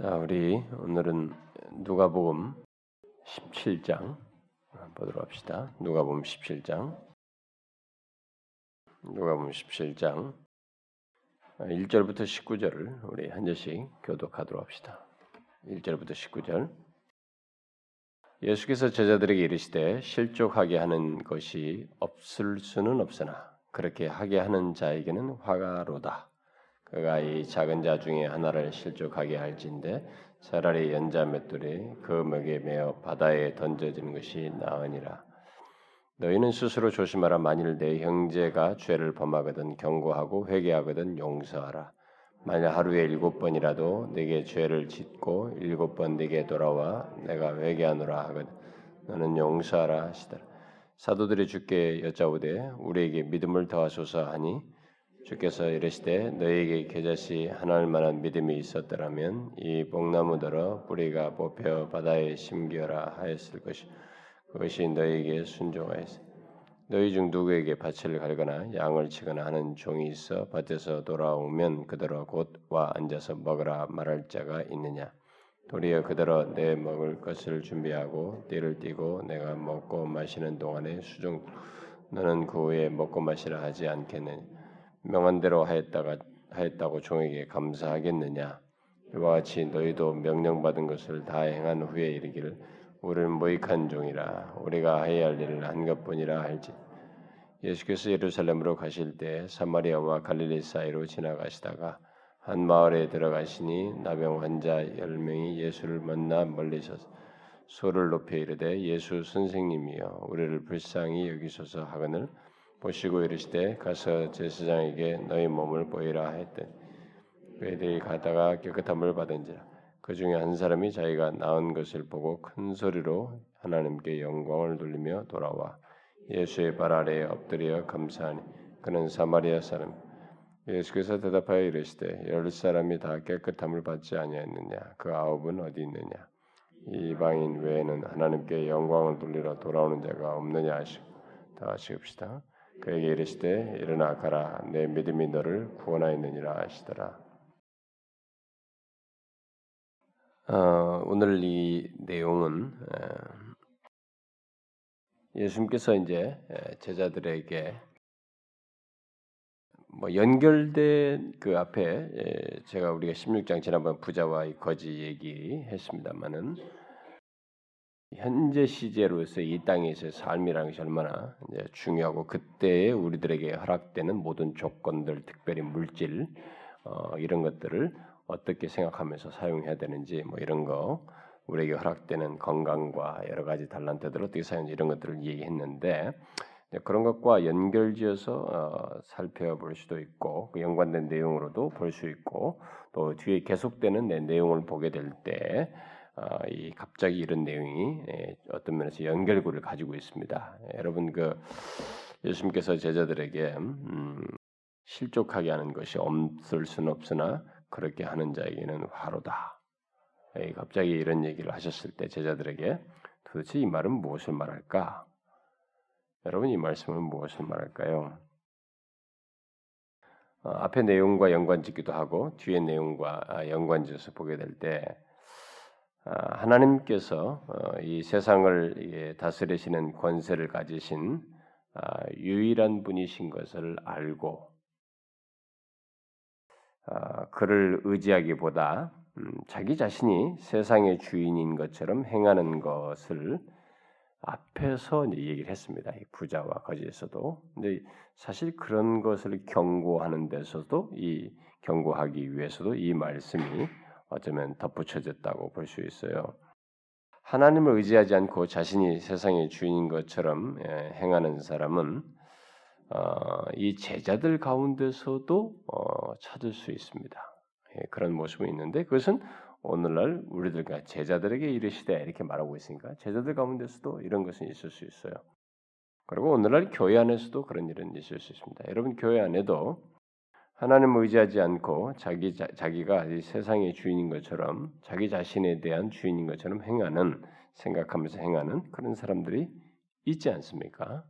자, 우리 오늘은 누가복음 17장 보도록 합시다. 누가복음 17장. 누가복음 17장 1절부터 19절을 우리 한 절씩 교독하도록 합시다. 1절부터 19절. 예수께서 제자들에게 이르시되 실족하게 하는 것이 없을 수는 없으나 그렇게 하게 하는 자에게는 화가로다. 그가 이 작은 자 중에 하나를 실족하게 할진대 차라리 연자 맷돌이 그 먹에 매어 바다에 던져지는 것이 나으니라. 너희는 스스로 조심하라. 만일 내 형제가 죄를 범하거든 경고하고 회개하거든 용서하라. 만일 하루에 일곱 번이라도 내게 죄를 짓고 일곱 번 내게 돌아와 내가 회개하노라 하거든 너는 용서하라 하시더라. 사도들이 주께 여짜오되 우리에게 믿음을 더하소서 하니 주께서 이르시되 너희에게 계자시 하나할 만한 믿음이 있었더라면 이 복나무더러 뿌리가 뽑혀 바다에 심겨라 하였을 것이 그것이 너희에게 순종하였으 너희 중 누구에게 밭을 갈거나 양을 치거나 하는 종이 있어 밭에서 돌아오면 그대로 곧 와 앉아서 먹으라 말할 자가 있느냐? 도리어 그대로 내 먹을 것을 준비하고 띠를 띠고 내가 먹고 마시는 동안에 수종 너는 그 후에 먹고 마시라 하지 않겠느냐 명한 대로 하였다가 하였다고 종에게 감사하겠느냐? 이와 같이 너희도 명령받은 것을 다 행한 후에 이르기를 우리는 모익한 종이라. 우리가 해야 할 일을 한 것뿐이라 할지. 예수께서 예루살렘으로 가실 때 사마리아와 갈릴리 사이로 지나가시다가 한 마을에 들어가시니 나병 환자 열 명이 예수를 만나 멀리서 소를 높여 이르되 예수 선생님이여 우리를 불쌍히 여기소서 하거늘 보시고 이르시되 가서 제사장에게 너희 몸을 보이라 했더니 그들이 가다가 깨끗함을 받은지라. 그 중에 한 사람이 자기가 나은 것을 보고 큰 소리로 하나님께 영광을 돌리며 돌아와 예수의 발 아래에 엎드려 감사하니 그는 사마리아 사람. 예수께서 대답하여 이르시되 열 사람이 다 깨끗함을 받지 아니하였느냐? 그 아홉은 어디 있느냐? 이방인 외에는 하나님께 영광을 돌리러 돌아오는 자가 없느냐 하시고 다 읍시다 그에게 이르시되 일어나 가라 내 믿음이 너를 구원하였느니라 하시더라. 어, 오늘 이 내용은 예수님께서 이제 제자들에게 뭐 연결된 그 앞에 제가 우리가 16장 지난번 부자와 거지 얘기했습니다만은 현재 시제로서 이 땅에서의 삶이라는 것이 얼마나 중요하고 그때에 우리들에게 허락되는 모든 조건들, 특별히 물질 어, 이런 것들을 어떻게 생각하면서 사용해야 되는지 뭐 이런 거 우리에게 허락되는 건강과 여러 가지 달란트들 어떻게 사용하는지 이런 것들을 얘기했는데 그런 것과 연결지어서 어, 살펴볼 수도 있고 그 연관된 내용으로도 볼 수 있고 또 뒤에 계속되는 내용을 보게 될때 어, 이 갑자기 이런 내용이 예, 어떤 면에서 연결고를 가지고 있습니다. 예, 여러분 그 예수님께서 제자들에게 음, 실족하게 하는 것이 없을 수는 없으나 그렇게 하는 자에게는 화로다. 예, 갑자기 이런 얘기를 하셨을 때 제자들에게 도대체 이 말은 무엇을 말할까? 여러분 이 말씀은 무엇을 말할까요? 어, 앞의 내용과 연관짓기도 하고 뒤의 내용과 아, 연관지어서 보게 될때 아, 하나님께서 어, 이 세상을 다스리시는 권세를 가지신 아, 유일한 분이신 것을 알고 아, 그를 의지하기보다 음, 자기 자신이 세상의 주인인 것처럼 행하는 것을 앞에서 얘기를 했습니다. 부자와 거지에서도. 근데 사실 그런 것을 경고하는 데서도 이 경고하기 위해서도 이 말씀이 어쩌면 덧붙여졌다고 볼 수 있어요. 하나님을 의지하지 않고 자신이 세상의 주인인 것처럼 예, 행하는 사람은 어, 이 제자들 가운데서도 어, 찾을 수 있습니다. 예, 그런 모습이 있는데 그것은 오늘날 우리들과 제자들에게 이르시되 이렇게 말하고 있으니까 제자들 가운데서도 이런 것은 있을 수 있어요. 그리고 오늘날 교회 안에서도 그런 일은 있을 수 있습니다. 여러분 교회 안에도 하나님을 의지하지 않고 자기 자, 자기가 세상의 주인인 것처럼 자기 자신에 대한 주인인 것처럼 행하는 생각하면서 행하는 그런 사람들이 있지 않습니까?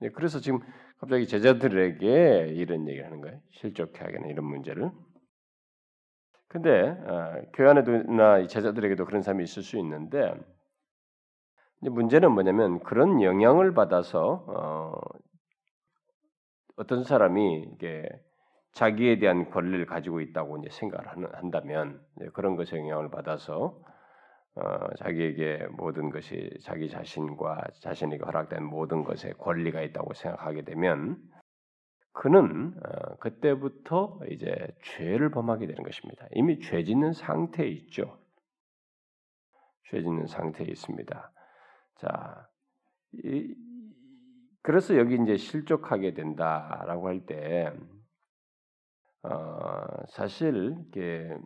네, 그래서 지금 갑자기 제자들에게 이런 얘기를 하는 거예요. 실족하게 하는 이런 문제를. 근데 어, 교회 안에도나 제자들에게도 그런 사람이 있을 수 있는데 문제는 뭐냐면 그런 영향을 받아서 어, 어떤 사람이 이게 자기에 대한 권리를 가지고 있다고 이제 생각을 한다면 그런 것에 영향을 받아서 어, 자기에게 모든 것이 자기 자신과 자신에게 허락된 모든 것에 권리가 있다고 생각하게 되면 그는 어, 그때부터 이제 죄를 범하게 되는 것입니다. 이미 죄 짓는 상태에 있죠. 죄 짓는 상태에 있습니다. 자, 이, 그래서 여기 이제 실족하게 된다라고 할 때, 어, 사실 이게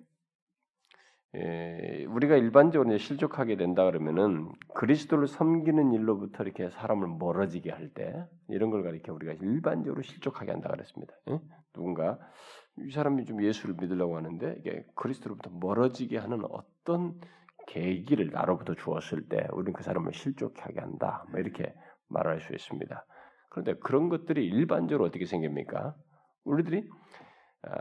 예, 우리가 일반적으로 실족하게 된다 그러면은 그리스도를 섬기는 일로부터 이렇게 사람을 멀어지게 할 때 이런 걸 가리켜 우리가 일반적으로 실족하게 한다 그랬습니다. 예? 누군가 이 사람이 좀 예수를 믿으려고 하는데 이게 그리스도로부터 멀어지게 하는 어떤 계기를 나로부터 주었을 때 우리는 그 사람을 실족하게 한다. 뭐 이렇게 말할 수 있습니다. 그런데 그런 것들이 일반적으로 어떻게 생깁니까? 우리들이 아,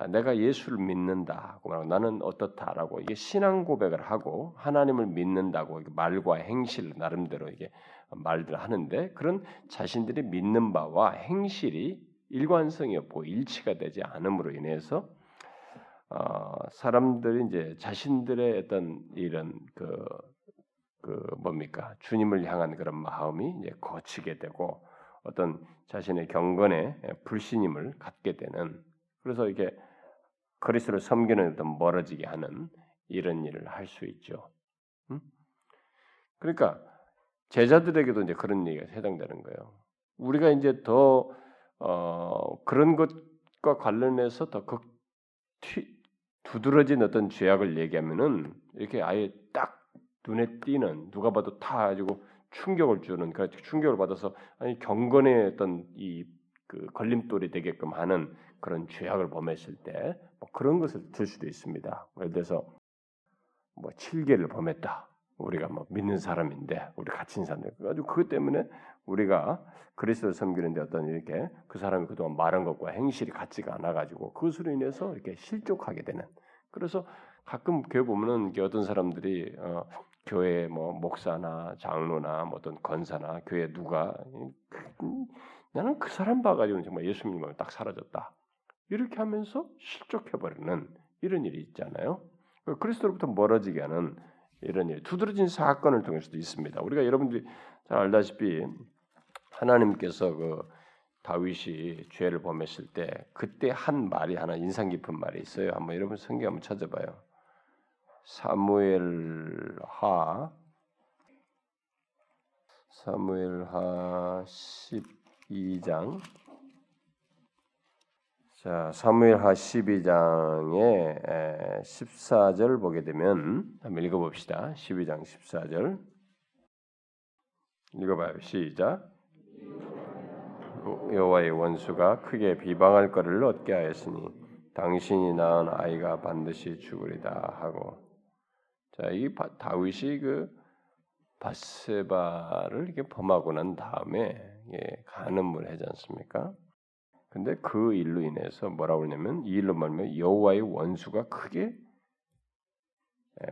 내가 예수를 믿는다고 말하고 나는 어떻다라고 이게 신앙 고백을 하고 하나님을 믿는다고 말과 행실 나름대로 이게 말들 하는데 그런 자신들이 믿는 바와 행실이 일관성이 없고 일치가 되지 않음으로 인해서 어, 사람들이 이제 자신들의 어떤 이런 그, 그 뭡니까? 주님을 향한 그런 마음이 이제 거치게 되고 어떤 자신의 경건에 불신임을 갖게 되는 그래서 이게 그리스도를 섬기는 어떤 멀어지게 하는 이런 일을 할 수 있죠. 음? 그러니까 제자들에게도 이제 그런 얘기가 해당되는 거예요. 우리가 이제 더 어, 그런 것과 관련해서 더 극, 튀, 두드러진 어떤 죄악을 얘기하면은 이렇게 아예 딱 눈에 띄는 누가 봐도 다 가지고 충격을 주는 그 충격을 받아서 아니 경건의 어떤 이 그 걸림돌이 되게끔 하는 그런 죄악을 범했을 때 뭐 그런 것을 들 수도 있습니다. 예를 들어서 뭐 칠계를 범했다. 우리가 뭐 믿는 사람인데 우리 갇힌 사람들 그래가지고 그것 때문에 우리가 그리스도를 섬기는데 어떤 이렇게 그 사람이 그동안 말한 것과 행실이 같지가 않아 가지고 그것으로 인해서 이렇게 실족하게 되는 그래서 가끔 교회 보면은 어떤 사람들이 어, 교회 뭐 목사나 장로나 뭐 어떤 권사나 교회 누가 나는 그 사람 봐가지고 정말 예수 님을 딱 사라졌다 이렇게 하면서 실족해버리는 이런 일이 있잖아요. 그리스도로부터 멀어지게 하는 이런 일, 두드러진 사건을 통해서도 있습니다. 우리가 여러분들이 잘 알다시피 하나님께서 그 다윗이 죄를 범했을 때 그때 한 말이 하나 인상 깊은 말이 있어요. 한번 여러분 성경 한번 찾아봐요. 사무엘하 사무엘하 12장 자, 사무엘하 12장의 14절 보게 되면 한번 읽어 봅시다. 12장 14절. 읽어 봐요. 시작. 여호와의 원수가 크게 비방할 거를 얻게 하였으니 당신이 낳은 아이가 반드시 죽으리다 하고 자, 이 다윗이 그 바세바를 이렇게 범하고 난 다음에 예, 간음을 하지 않습니까? 근데 그 일로 인해서 뭐라고 그러냐면 이 일로 말하면 여호와의 원수가 크게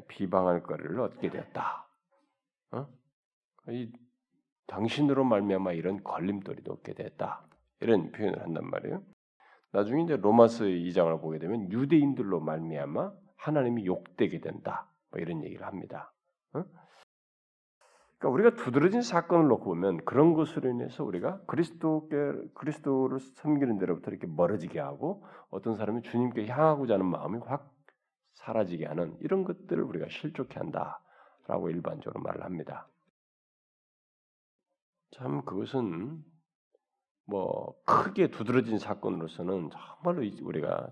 비방할 거를 얻게 되었다. 어? 이 당신으로 말미암아 이런 걸림돌이 얻게 됐다. 이런 표현을 한단 말이에요. 나중에 이제 로마서 2장을 보게 되면 유대인들로 말미암아 하나님이 욕되게 된다. 뭐 이런 얘기를 합니다. 어? 그러니까 우리가 두드러진 사건을 놓고 보면 그런 것으로 인해서 우리가 그리스도께 그리스도를 섬기는 데로부터 이렇게 멀어지게 하고 어떤 사람이 주님께 향하고자 하는 마음이 확 사라지게 하는 이런 것들을 우리가 실족해 한다라고 일반적으로 말을 합니다. 참 그것은 뭐 크게 두드러진 사건으로서는 정말로 우리가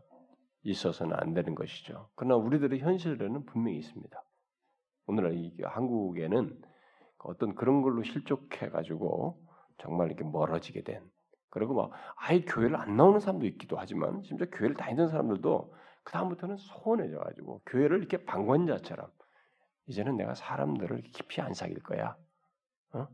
있어서는 안 되는 것이죠. 그러나 우리들의 현실에는 분명히 있습니다. 오늘날 이 한국에는 어떤 그런 걸로 실족해 가지고 정말 이렇게 멀어지게 된 그리고 막 아예 교회를 안 나오는 사람도 있기도 하지만 심지어 교회를 다니던 사람들도 그 다음부터는 소원해져 가지고 교회를 이렇게 방관자처럼 이제는 내가 사람들을 깊이 안 사귈 거야. 어?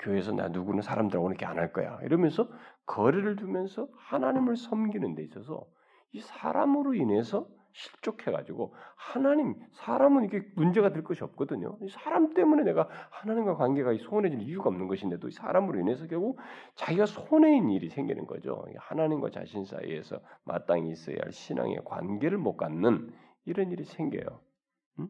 교회에서 나 누구는 사람들하고 이렇게 안 할 거야. 이러면서 거리를 두면서 하나님을 섬기는 데 있어서 이 사람으로 인해서 실족해가지고 하나님 사람은 이게 문제가 될 것이 없거든요. 사람 때문에 내가 하나님과 관계가 소원해질 이유가 없는 것인데도 사람으로 인해서 결국 자기가 손해인 일이 생기는 거죠. 하나님과 자신 사이에서 마땅히 있어야 할 신앙의 관계를 못 갖는 이런 일이 생겨요. 음?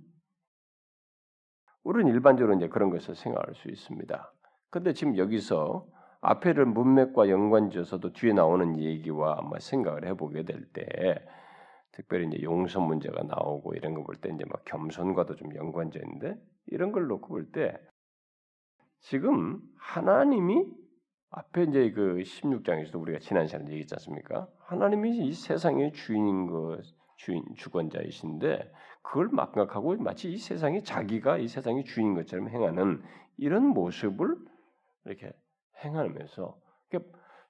우리는 일반적으로 이제 그런 것을 생각할 수 있습니다. 근데 지금 여기서 앞에를 문맥과 연관지어서도 뒤에 나오는 얘기와 아마 생각을 해보게 될 때, 특별히 이제 용서 문제가 나오고 이런 거 볼 때 이제 막 겸손과도 좀 연관져 있는데 이런 걸 놓고 볼 때 지금 하나님이 앞에 이제 그 16장에서도 우리가 지난 시간에 얘기했지 않습니까? 하나님이 이 세상의 주인인 것, 주인 주권자이신데 그걸 막막하고 마치 이 세상이 자기가 이 세상의 주인인 것처럼 행하는 이런 모습을 이렇게 행하면서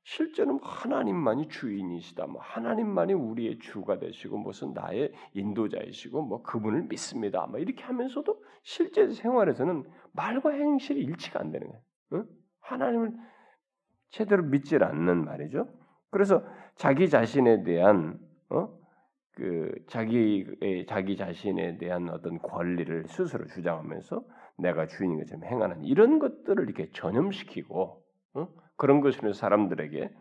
실제는 하나님만이 주인이시다. 뭐 하나님만이 우리의 주가 되시고 무슨 나의 인도자이시고 뭐 그분을 믿습니다. 뭐 이렇게 하면서도 실제 생활에서는 말과 행실이 일치가 안 되는 거예요. 응? 하나님을 제대로 믿질 않는 말이죠. 그래서 자기 자신에 대한 어? 그 자기 자기 자신에 대한 어떤 권리를 스스로 주장하면서 내가 주인인 것처럼 행하는 이런 것들을 이렇게 전염시키고 어? 그런 것으로 사람들에게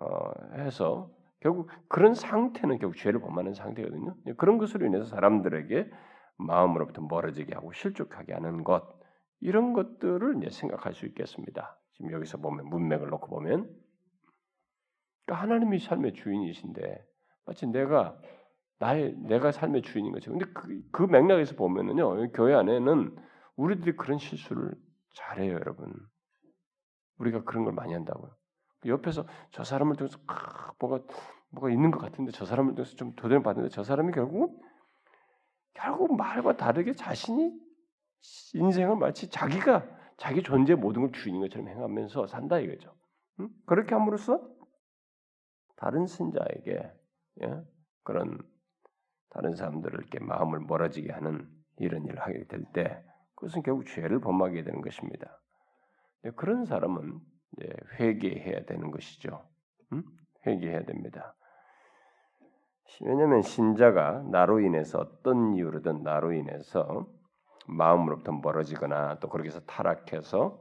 어, 해서 결국 그런 상태는 결국 죄를 범하는 상태거든요. 그런 것으로 인해서 사람들에게 마음으로부터 멀어지게 하고 실족하게 하는 것 이런 것들을 이제 생각할 수 있겠습니다. 지금 여기서 보면 문맥을 놓고 보면 그러니까 하나님이 삶의 주인이신데 마치 내가 나의 내가 삶의 주인인 것처럼 근데 그, 그 맥락에서 보면은요 교회 안에는 우리들이 그런 실수를 잘해요, 여러분. 우리가 그런 걸 많이 한다고요. 옆에서 저 사람을 통해서 아, 뭐가 뭐가 있는 것 같은데 저 사람을 통해서 좀 도전을 받는데 저 사람이 결국 결국 말과 다르게 자신이 인생을 마치 자기가 자기 존재 모든 걸 주인인 것처럼 행하면서 산다 이거죠. 응? 그렇게 함으로써 다른 신자에게 예? 그런 다른 사람들을 이렇게 마음을 멀어지게 하는 이런 일을 하게 될 때 그것은 결국 죄를 범하게 되는 것입니다. 그런 사람은 회개해야 되는 것이죠. 음? 회개해야 됩니다. 왜냐하면 신자가 나로 인해서 어떤 이유로든 나로 인해서 마음으로부터 멀어지거나 또 그렇게 해서 타락해서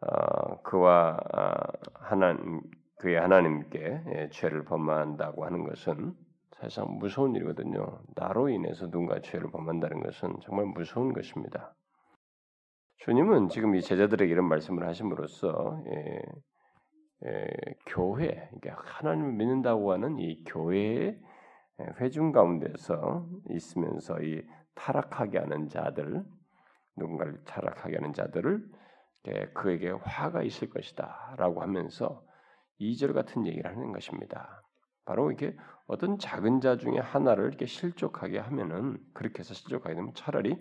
어, 그와 어, 하나님 그의 하나님께 예, 죄를 범한다고 하는 것은 사실상 무서운 일이거든요. 나로 인해서 누군가 죄를 범한다는 것은 정말 무서운 것입니다. 주님은 지금 이 제자들에게 이런 말씀을 하심으로써 예, 예, 교회, 그러니까 하나님을 믿는다고 하는 이 교회의 회중 가운데서 있으면서 이 타락하게 하는 자들, 누군가를 타락하게 하는 자들을 예, 그에게 화가 있을 것이다라고 하면서 이절 같은 얘기를 하는 것입니다. 바로 이게 어떤 작은 자 중에 하나를 이렇게 실족하게 하면은 그렇게 해서 실족하게 되면 차라리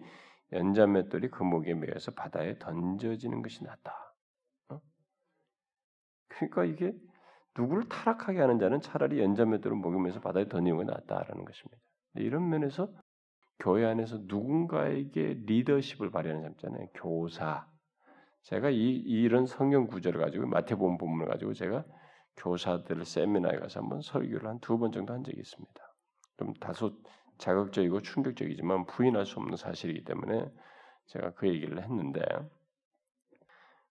연자맷돌이 그 목에 매여서 바다에 던져지는 것이 낫다. 어? 그러니까 이게 누구를 타락하게 하는 자는 차라리 연자맷돌을 목에 매서 바다에 던지는 것이 낫다라는 것입니다. 이런 면에서 교회 안에서 누군가에게 리더십을 발휘하는 사람 있잖아요. 교사. 제가 이, 이런 성경 구절을 가지고 마태복음 본문을 가지고 제가 교사들 세미나에 가서 한번 설교를 한 두 번 정도 한 적이 있습니다. 좀 다소 자극적이고 충격적이지만 부인할 수 없는 사실이기 때문에 제가 그 얘기를 했는데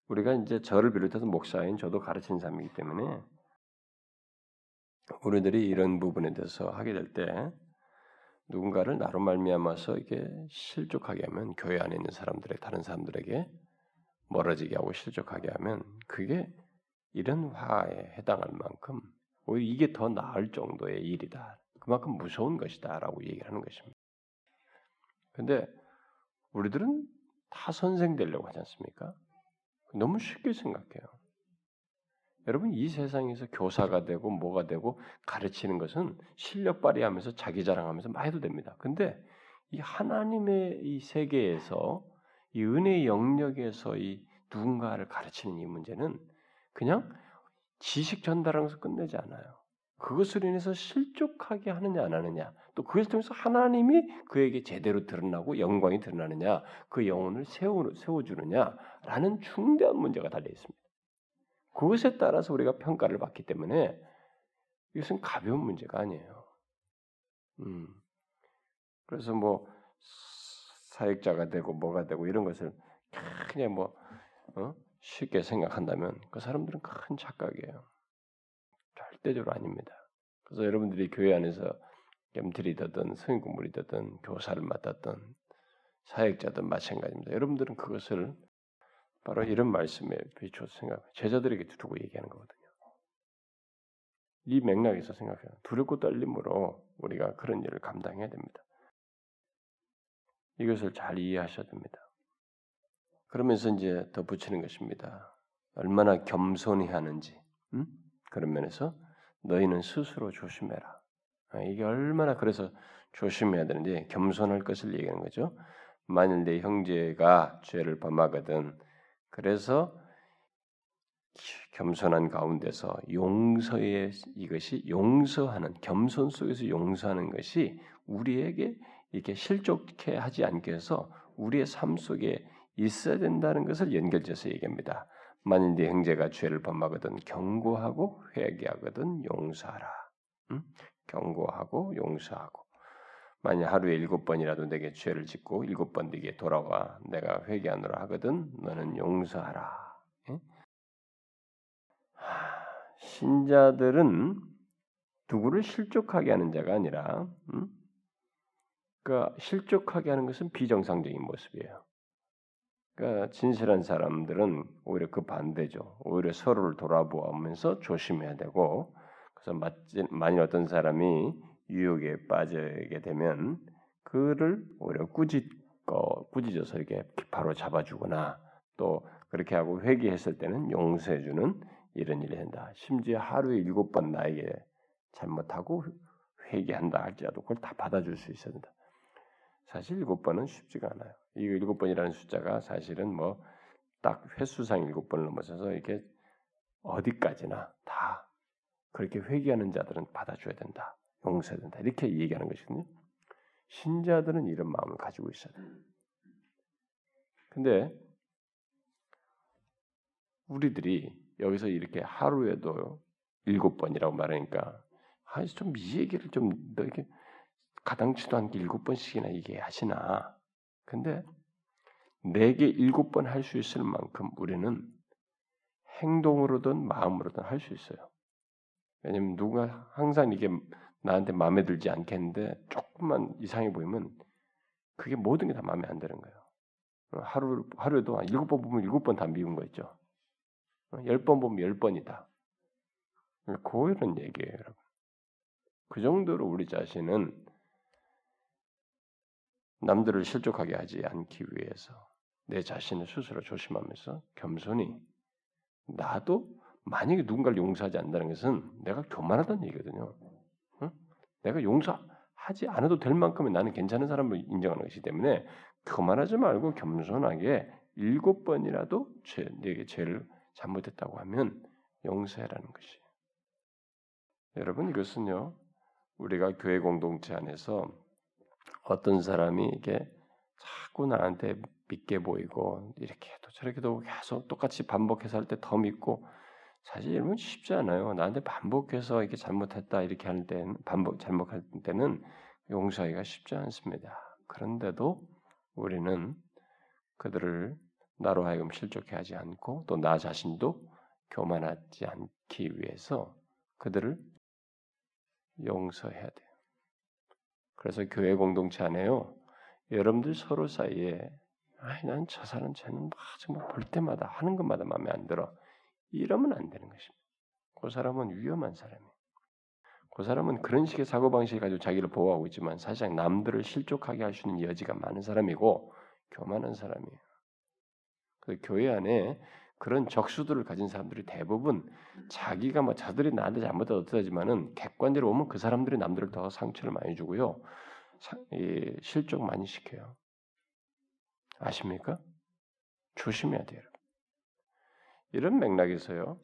우리가 이제 저를 비롯해서 목사인 저도 가르치는 사람이기 때문에 우리들이 이런 부분에 대해서 하게 될 때 누군가를 나로 말미암아서 이게 실족하게 하면 교회 안에 있는 사람들의 다른 사람들에게 멀어지게 하고 실족하게 하면 그게 이런 화에 해당할 만큼 오히려 이게 더 나을 정도의 일이다. 그만큼 무서운 것이다라고 얘기를 하는 것입니다. 근데 우리들은 다 선생 되려고 하지 않습니까? 너무 쉽게 생각해요. 여러분 이 세상에서 교사가 되고 뭐가 되고 가르치는 것은 실력 발휘하면서 자기 자랑하면서 막 해도 됩니다. 근데 이 하나님의 이 세계에서 이 은혜의 영역에서 이 누군가를 가르치는 이 문제는 그냥 지식 전달하면서 끝내지 않아요. 그것으로 인해서 실족하게 하느냐 안 하느냐, 또 그것을 통해서 하나님이 그에게 제대로 드러나고 영광이 드러나느냐, 그 영혼을 세워 세워주느냐라는 중대한 문제가 달려 있습니다. 그것에 따라서 우리가 평가를 받기 때문에 이것은 가벼운 문제가 아니에요. 음, 그래서 뭐 사역자가 되고 뭐가 되고 이런 것을 그냥 뭐 어? 쉽게 생각한다면 그 사람들은 큰 착각이에요. 절대적으로 아닙니다. 그래서 여러분들이 교회 안에서 겜틀이되든 성인 공부를 되든 교사를 맡았던 사역자든 마찬가지입니다. 여러분들은 그것을 바로 이런 말씀에 비추어서 생각, 제자들에게 두고 얘기하는 거거든요. 이 맥락에서 생각해요. 두렵고 떨림으로 우리가 그런 일을 감당해야 됩니다. 이것을 잘 이해하셔야 됩니다. 그러면서 이제 덧붙이는 것입니다. 얼마나 겸손히 하는지, 음? 그런 면에서 너희는 스스로 조심해라. 아, 이게 얼마나 그래서 조심해야 되는데 겸손할 것을 얘기하는 거죠. 만일 내 형제가 죄를 범하거든, 그래서 겸손한 가운데서 용서의 이것이 용서하는 겸손 속에서 용서하는 것이 우리에게 이렇게 실족해 하지 않게 해서 우리의 삶 속에 있어야 된다는 것을 연결해서 얘기합니다. 만일 네 형제가 죄를 범하거든 경고하고 회개하거든 용서하라. 응? 경고하고 용서하고 만약 하루에 일곱 번이라도 내게 죄를 짓고 일곱 번 네게 돌아와 내가 회개하노라 하거든 너는 용서하라. 응? 신자들은 누구를 실족하게 하는 자가 아니라 응? 그러니까 실족하게 하는 것은 비정상적인 모습이에요. 그러니까 진실한 사람들은 오히려 그 반대죠. 오히려 서로를 돌아보면서 조심해야 되고 그래서 만일 어떤 사람이 유혹에 빠지게 되면 그를 오히려 꾸짖고 꾸짖어서 이렇게 바로 잡아주거나 또 그렇게 하고 회개했을 때는 용서해주는 이런 일이 된다. 심지어 하루에 일곱 번 나에게 잘못하고 회개한다 할지라도 그걸 다 받아줄 수 있어야 된다. 사실 일곱 번은 쉽지가 않아요. 이 일곱 번이라는 숫자가 사실은 뭐 딱 횟수상 일곱 번을 넘어서서 이렇게 어디까지나 다 그렇게 회개하는 자들은 받아줘야 된다. 용서해야 된다. 이렇게 얘기하는 것이거든요. 신자들은 이런 마음을 가지고 있어야 돼요. 근데 우리들이 여기서 이렇게 하루에도 일곱 번이라고 말하니까 아니 좀이 얘기를 좀너 이렇게 가당치도 않게 일곱 번씩이나 얘기하시나. 근데 내게 일곱 번 할 수 있을 만큼 우리는 행동으로든 마음으로든 할 수 있어요. 왜냐면 누가 항상 이게 나한테 마음에 들지 않겠는데 조금만 이상해 보이면 그게 모든 게 다 마음에 안 드는 거예요. 하루 하루에도 일곱 번 보면 일곱 번 다 미운 거 있죠. 열 번 보면 열 번이다. 그런 얘기예요, 여러분. 그 정도로 우리 자신은 남들을 실족하게 하지 않기 위해서 내 자신을 스스로 조심하면서 겸손히 나도 만약에 누군가를 용서하지 않는다는 것은 내가 교만하다는 얘기거든요. 응? 내가 용서하지 않아도 될 만큼의 나는 괜찮은 사람을 인정하는 것이기 때문에 교만하지 말고 겸손하게 일곱 번이라도 죄, 내게 죄를 잘못했다고 하면 용서해라는 것이. 여러분 이것은요 우리가 교회 공동체 안에서 어떤 사람이 이게 자꾸 나한테 믿게 보이고 이렇게도 저렇게도 계속 똑같이 반복해서 할 때 더 믿고 사실 여러분 쉽지 않아요. 나한테 반복해서 이렇게 잘못했다 이렇게 할 때는 반복 잘못할 때는 용서하기가 쉽지 않습니다. 그런데도 우리는 그들을 나로 하여금 실족해 하지 않고 또 나 자신도 교만하지 않기 위해서 그들을 용서해야 돼요. 그래서 교회 공동체 안에요. 여러분들 서로 사이에 아니 난저 사람 쟤는 정말 볼 때마다 하는 것마다 마음에 안 들어. 이러면 안 되는 것입니다. 그 사람은 위험한 사람이에요. 그 사람은 그런 식의 사고 방식을 가지고 자기를 보호하고 있지만 사실상 남들을 실족하게 할 수 있는 여지가 많은 사람이고 교만한 사람이에요. 그 교회 안에 그런 적수들을 가진 사람들이 대부분 자기가 뭐 자들이 나한테 잘못해서 어떠하지만은 객관적으로 보면 그 사람들이 남들을 더 상처를 많이 주고요. 실족 많이 시켜요. 아십니까? 조심해야 돼요. 이런 맥락에서요.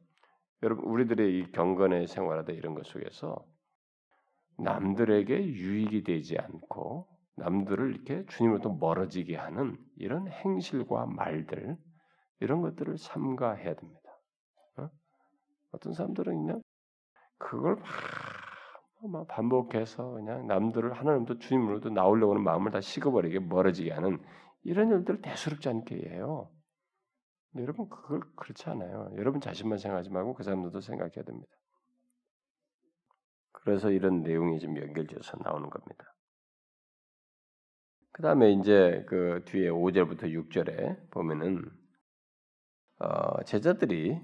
여러분 우리들의 이 경건의 생활하다 이런 것 속에서 남들에게 유익이 되지 않고 남들을 이렇게 주님으로부터 멀어지게 하는 이런 행실과 말들 이런 것들을 삼가해야 됩니다. 어? 떤 사람들은 그냥 그걸 막막 반복해서 그냥 남들을 하나님도 주님으로도 나오려고 하는 마음을 다 식어버리게 멀어지게 하는 이런 일들을 대수롭지 않게 해요. 여러분 그걸 그렇지 않아요. 여러분 자신만 생각하지 말고 그 사람들도 생각해야 됩니다. 그래서 이런 내용이 지금 연결돼서 나오는 겁니다. 그 다음에 이제 그 뒤에 5절부터 6절에 보면은 어, 제자들이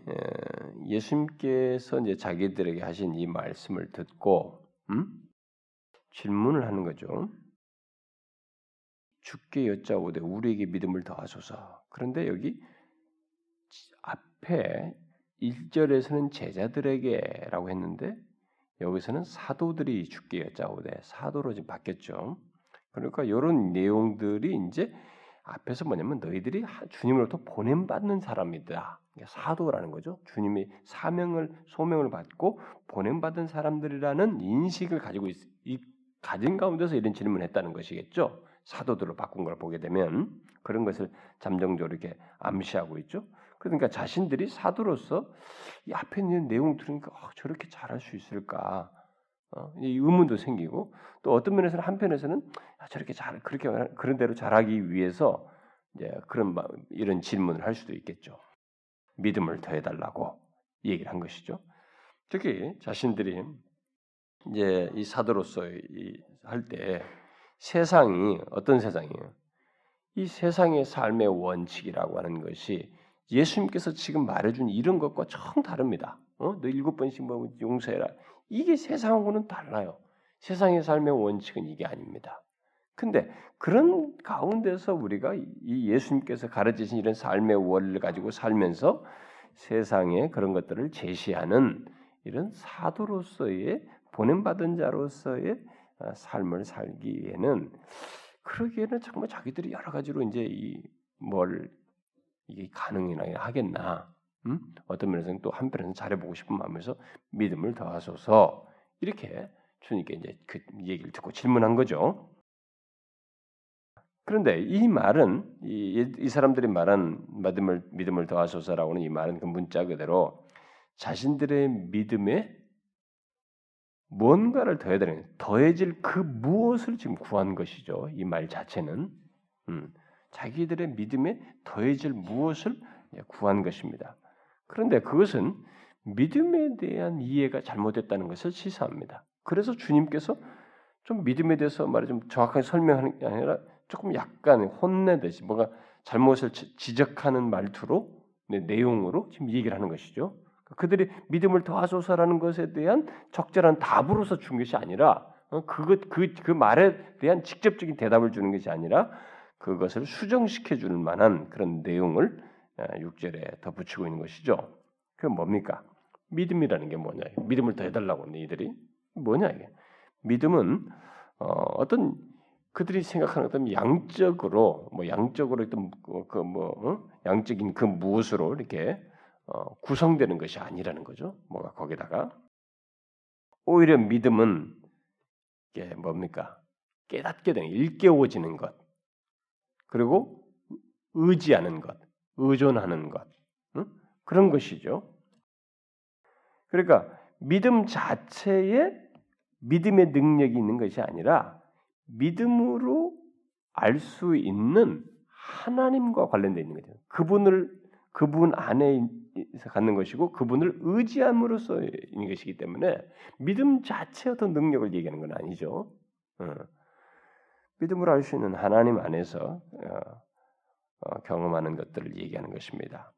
예수님께서 이제 자기들에게 하신 이 말씀을 듣고 음? 질문을 하는 거죠. 죽게 여짜오되 우리에게 믿음을 더하소서. 그런데 여기 앞에 1절에서는 제자들에게라고 했는데 여기서는 사도들이 죽게 여짜오되 사도로 지금 바뀌었죠. 그러니까 이런 내용들이 이제 앞에서 뭐냐면 너희들이 주님으로부터 보냄 받는 사람이다. 사도라는 거죠. 주님이 사명을 소명을 받고 보냄 받은 사람들이라는 인식을 가지고 있, 이 가진 가운데서 이런 질문을 했다는 것이겠죠. 사도들로 바꾼 걸 보게 되면 그런 것을 잠정적으로 이렇게 암시하고 있죠. 그러니까 자신들이 사도로서 이 앞에 있는 내용 들으니까 어, 저렇게 잘할 수 있을까? 어, 이 의문도 생기고 또 어떤 면에서는 한편에서는 아, 저렇게 잘 그렇게 그런 대로 잘하기 위해서 이제 그런 이런 질문을 할 수도 있겠죠. 믿음을 더해 달라고 얘기를 한 것이죠. 특히 자신들이 이제 이 사도로서 할 때 세상이 어떤 세상이에요? 이 세상의 삶의 원칙이라고 하는 것이 예수님께서 지금 말해준 이런 것과 정 다릅니다. 어? 너 일곱 번씩 뭐 용서해라. 이게 세상하고는 달라요. 세상의 삶의 원칙은 이게 아닙니다. 근데 그런 가운데서 우리가 이 예수님께서 가르치신 이런 삶의 원리를 가지고 살면서 세상에 그런 것들을 제시하는 이런 사도로서의 보냄받은 자로서의 어, 삶을 살기에는 그러기에는 정말 자기들이 여러 가지로 이제 이 뭘 이게 가능이나 하겠나 음? 어떤 면에서는 또 한편에서는 잘해보고 싶은 마음에서 믿음을 더하소서 이렇게 주님께 이제 그 얘기를 듣고 질문한 거죠. 그런데 이 말은 이, 이 사람들이 말한 믿음을 믿음을 더하소서라고는 이 말은 그 문자 그대로 자신들의 믿음에 뭔가를 더해야 되는 더해질 그 무엇을 지금 구한 것이죠. 이 말 자체는 음, 자기들의 믿음에 더해질 무엇을 구한 것입니다. 그런데 그것은 믿음에 대한 이해가 잘못됐다는 것을 시사합니다. 그래서 주님께서 좀 믿음에 대해서 말이 좀 정확하게 설명하는 게 아니라 조금 약간 혼내듯이 뭔가 잘못을 지적하는 말투로 네, 내용으로 지금 얘기를 하는 것이죠. 그들이 믿음을 더하소서라는 것에 대한 적절한 답으로서 준 것이 아니라 어, 그것 그, 그 말에 대한 직접적인 대답을 주는 것이 아니라 그것을 수정시켜 줄 만한 그런 내용을 6절에 아, 덧붙이고 있는 것이죠. 그게 뭡니까? 믿음이라는 게 뭐냐? 믿음을 더 해달라고 너희들이 뭐냐 이게? 믿음은 어, 떤 그들이 생각하는 어떤 양적으로 뭐 양적으로 어떤 그뭐 어? 양적인 그 무엇으로 이렇게 어, 구성되는 것이 아니라는 거죠. 뭐가 거기다가 오히려 믿음은 이게 뭡니까? 깨닫게 되는 일깨워지는 것 그리고 의지하는 것 의존하는 것 응? 그런 것이죠. 그러니까 믿음 자체에 믿음의 능력이 있는 것이 아니라 믿음으로 알 수 있는 하나님과 관련되어 있는 거죠. 그분을 그분 안에 갖는 것이고 그분을 의지함으로써 있는 것이기 때문에 믿음 자체의 어떤 능력을 얘기하는 건 아니죠. 어. 믿음으로 알 수 있는 하나님 안에서 어, 어, 경험하는 것들을 얘기하는 것입니다.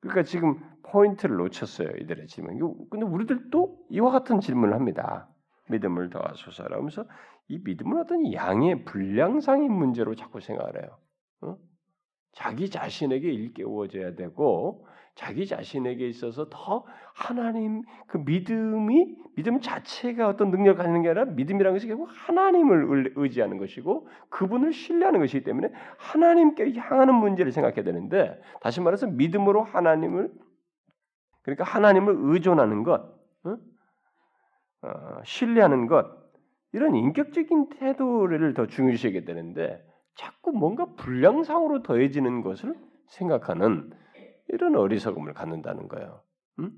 그러니까 지금 포인트를 놓쳤어요. 이들의 질문. 근데 우리들도 이와 같은 질문을 합니다. 믿음을 더하소서 라면서 이 믿음은 어떤 양의 분량상의 문제로 자꾸 생각을 해요. 어? 자기 자신에게 일깨워져야 되고 자기 자신에게 있어서 더 하나님 그 믿음이 믿음 자체가 어떤 능력을 가지는 게 아니라 믿음이라는 것이 결국 하나님을 의지하는 것이고 그분을 신뢰하는 것이기 때문에 하나님께 향하는 문제를 생각해야 되는데 다시 말해서 믿음으로 하나님을 그러니까 하나님을 의존하는 것, 신뢰하는 것 이런 인격적인 태도를 더 중요시하게 되는데 자꾸 뭔가 불량상으로 더해지는 것을 생각하는 이런 어리석음을 갖는다는 거예요. 음?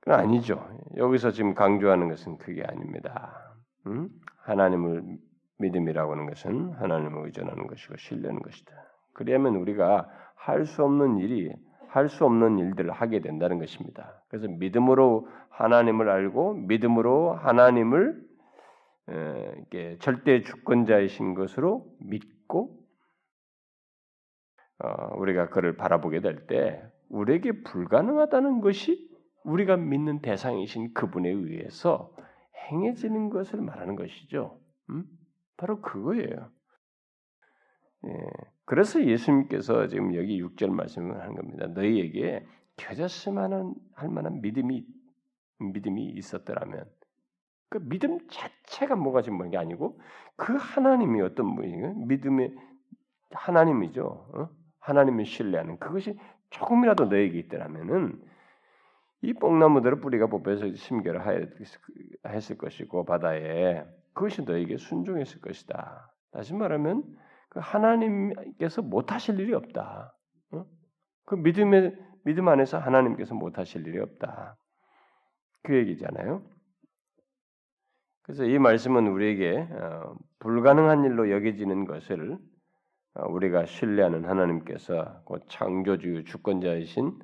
그건 아니죠. 여기서 지금 강조하는 것은 그게 아닙니다. 음? 하나님을 믿음이라고 하는 것은 하나님을 의존하는 것이고 신뢰하는 것이다. 그러면 우리가 할 수 없는 일이 할 수 없는 일들을 하게 된다는 것입니다. 그래서 믿음으로 하나님을 알고 믿음으로 하나님을 에, 이렇게 절대 주권자이신 것으로 믿고 어, 우리가 그를 바라보게 될 때 우리에게 불가능하다는 것이 우리가 믿는 대상이신 그분에 의해서 행해지는 것을 말하는 것이죠. 음? 바로 그거예요. 예. 그래서 예수님께서 지금 여기 6절 말씀을 하는 겁니다. 너희에게 겨졌으면 할 만한 믿음이 믿음이 있었더라면 그 믿음 자체가 뭐가 지금 뭐게 아니고 그 하나님이 어떤 분이에요? 믿음의 하나님이죠. 어? 하나님을 신뢰하는 그것이 조금이라도 너에게 있더라면은 이 뽕나무들을 뿌리가 뽑혀서 심겨를 했을 것이고 바다에 그것이 너에게 순종했을 것이다. 다시 말하면 그 하나님께서 못하실 일이 없다. 어? 그 믿음의 믿음 안에서 하나님께서 못하실 일이 없다. 그 얘기잖아요. 그래서 이 말씀은 우리에게 어, 불가능한 일로 여겨지는 것을 어, 우리가 신뢰하는 하나님께서 곧 창조주 주권자이신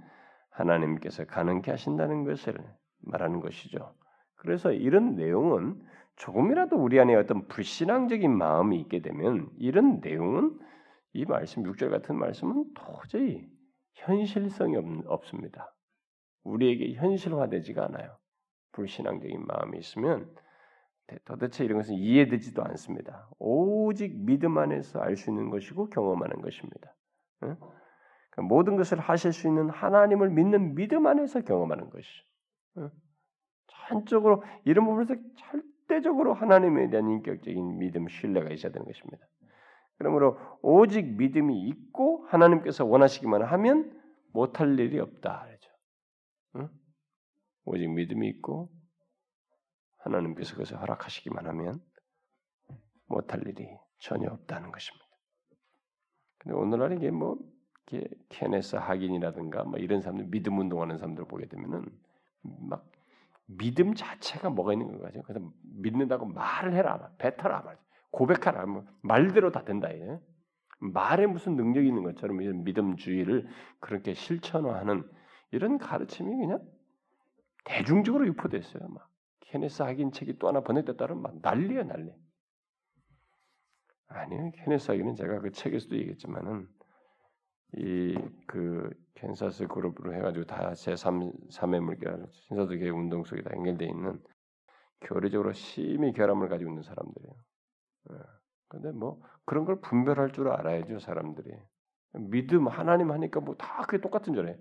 하나님께서 가능케 하신다는 것을 말하는 것이죠. 그래서 이런 내용은 조금이라도 우리 안에 어떤 불신앙적인 마음이 있게 되면 이런 내용은 이 말씀 6절 같은 말씀은 도저히 현실성이 없, 습니다 우리에게 현실화되지가 않아요. 불신앙적인 마음이 있으면 도대체 이런 것은 이해되지도 않습니다. 오직 믿음 안에서 알 수 있는 것이고 경험하는 것입니다. 그러니까 모든 것을 하실 수 있는 하나님을 믿는 믿음 안에서 경험하는 것이죠. 전적으로 이런 부분에서 절 대적으로 하나님에 대한 인격적인 믿음, 신뢰가 있어야 되는 것입니다. 그러므로 오직 믿음이 있고 하나님께서 원하시기만 하면 못할 일이 없다. 그렇죠? 응? 오직 믿음이 있고 하나님께서 그것을 허락하시기만 하면 못할 일이 전혀 없다는 것입니다. 근데 오늘날 이게 뭐 케네스 하긴이라든가 뭐 이런 사람들 믿음 운동하는 사람들 보게 되면은 막 믿음 자체가 뭐가 있는 거죠. 그래서 믿는다고 말을 해라, 말, 고백하라, 뭐 말대로 다 된다. 예? 말에 무슨 능력이 있는 것처럼 이런 믿음주의를 그렇게 실천화하는 이런 가르침이 그냥 대중적으로 유포됐어요. 막 케네스 하긴 책이 또 하나 번역됐다면 막 난리야 난리. 아니요, 케네스 하긴은 제가 그 책에서도 얘기했지만은 이 그 캔사스 그룹으로 해가지고 다 제3 3의 물결 신사도교회 운동 속에 다 연결되어 있는 교리적으로 심히 결함을 가지고 있는 사람들이에요. 예. 뭐 그런 걸 분별할 줄 알아야죠 사람들이. 믿음 하나님 하니까 뭐 다 그게 똑같은 줄 알아요.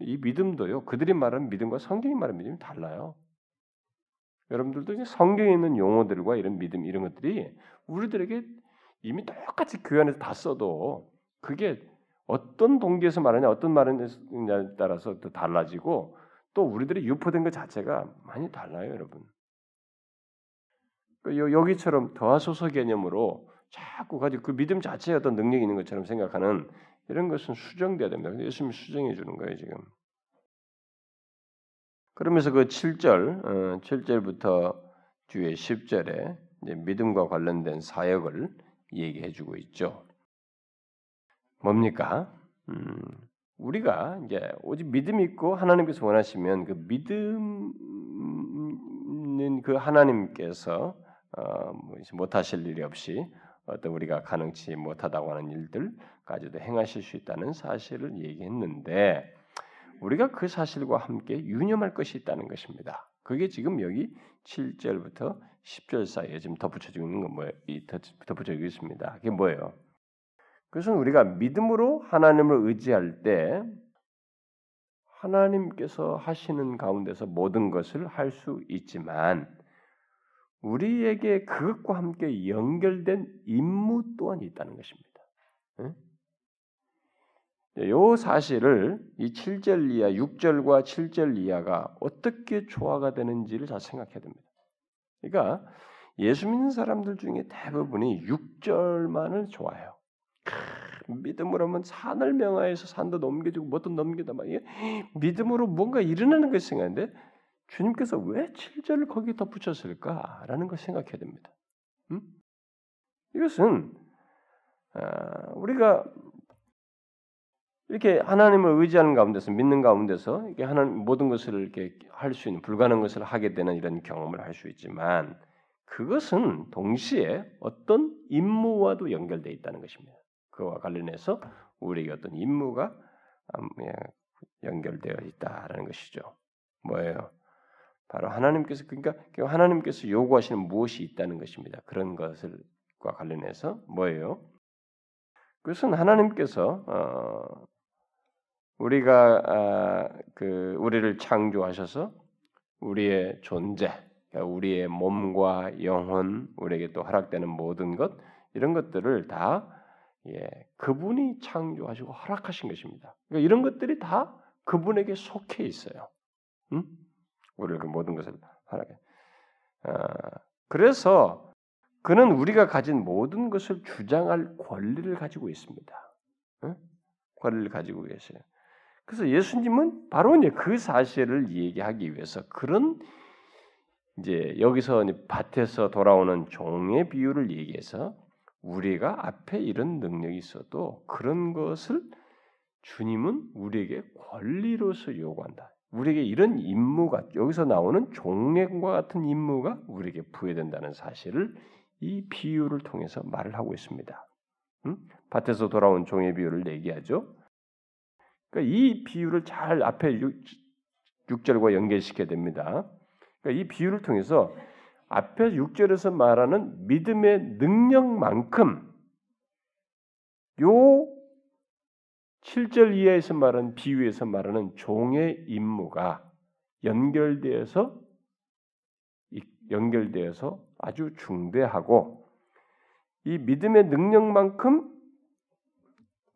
이 믿음도요 그들이 말하는 믿음과 성경이 말하는 믿음이 달라요. 여러분들도 이제 성경에 있는 용어들과 이런 믿음 이런 것들이 우리들에게 이미 똑같이 안에서 다 써도 그게 어떤 동기에서 말하냐, 어떤 말하냐에 따라서 또 달라지고 또 우리들이 유포된 것 자체가 많이 달라요, 여러분. 그 여기처럼 더하소서 개념으로 자꾸 가지고 그 믿음 자체에 어떤 능력이 있는 것처럼 생각하는 이런 것은 수정돼야 됩니다. 예수님이 수정해 주는 거예요, 지금. 그러면서 그 7절, 어, 7절부터 뒤에 10절에 믿음과 관련된 사역을 얘기해 주고 있죠. 뭡니까? 음, 우리가 이제 오직 믿음 있고 하나님께서 원하시면 그 믿음은 그 하나님께서 어, 뭐 못하실 일이 없이 어떤 우리가 가능치 못하다고 하는 일들까지도 행하실 수 있다는 사실을 얘기했는데 우리가 그 사실과 함께 유념할 것이 있다는 것입니다. 그게 지금 여기 7절부터 10절 사이에 지금 덧붙여지고 있는 건 뭐예요? 덧붙여지고 있습니다. 그게 뭐예요? 그것은 우리가 믿음으로 하나님을 의지할 때 하나님께서 하시는 가운데서 모든 것을 할 수 있지만 우리에게 그것과 함께 연결된 임무 또한 있다는 것입니다. 이 사실을 이 7절 이하, 6절과 7절 이하가 어떻게 조화가 되는지를 잘 생각해야 됩니다. 그러니까 예수 믿는 사람들 중에 대부분이 6절만을 좋아해요. 믿음으로 하면 산을 명하여서 산도 넘겨주고 뭐도 넘기다 막 믿음으로 뭔가 일어나는 것이 생각하는데 주님께서 왜 7절을 거기에 덧붙였을까라는 걸 생각해야 됩니다. 음? 이것은 아, 우리가 이렇게 하나님을 의지하는 가운데서 믿는 가운데서 이게 하나님 모든 것을 이렇게 할 수 있는 불가능한 것을 하게 되는 이런 경험을 할 수 있지만 그것은 동시에 어떤 임무와도 연결되어 있다는 것입니다. 그와 관련해서 우리에게 어떤 임무가 음, 예, 연결되어 있다라는 것이죠. 뭐예요? 바로 하나님께서 그러니까 하나님께서 요구하시는 무엇이 있다는 것입니다. 그런 것을과 관련해서 뭐예요? 그것은 하나님께서 어, 우리가 아, 그 우리를 창조하셔서 우리의 존재, 그러니까 우리의 몸과 영혼, 우리에게 또 허락되는 모든 것 이런 것들을 다 예, 그분이 창조하시고 허락하신 것입니다. 그러니까 이런 것들이 다 그분에게 속해 있어요. 응? 우리를 그 모든 것을 허락해. 아, 그래서 그는 우리가 가진 모든 것을 주장할 권리를 가지고 있습니다. 응? 권리를 가지고 계세요. 그래서 예수님은 바로 이제 그 사실을 얘기하기 위해서 그런 이제 여기서 밭에서 돌아오는 종의 비유를 얘기해서 우리가 앞에 이런 능력이 있어도 그런 것을 주님은 우리에게 권리로서 요구한다. 우리에게 이런 임무가 여기서 나오는 종과 같은 임무가 우리에게 부여된다는 사실을 이 비유를 통해서 말을 하고 있습니다. 음? 밭에서 돌아온 종의 비유를 얘기하죠. 그러니까 이 비유를 잘 앞에 6, 6절과 연결시켜야 됩니다. 그러니까 이 비유를 통해서 앞에 6절에서 말하는 믿음의 능력만큼 요 7절 이하에서 말하는 비유에서 말하는 종의 임무가 연결되어서 연결되어서 아주 중대하고 이 믿음의 능력만큼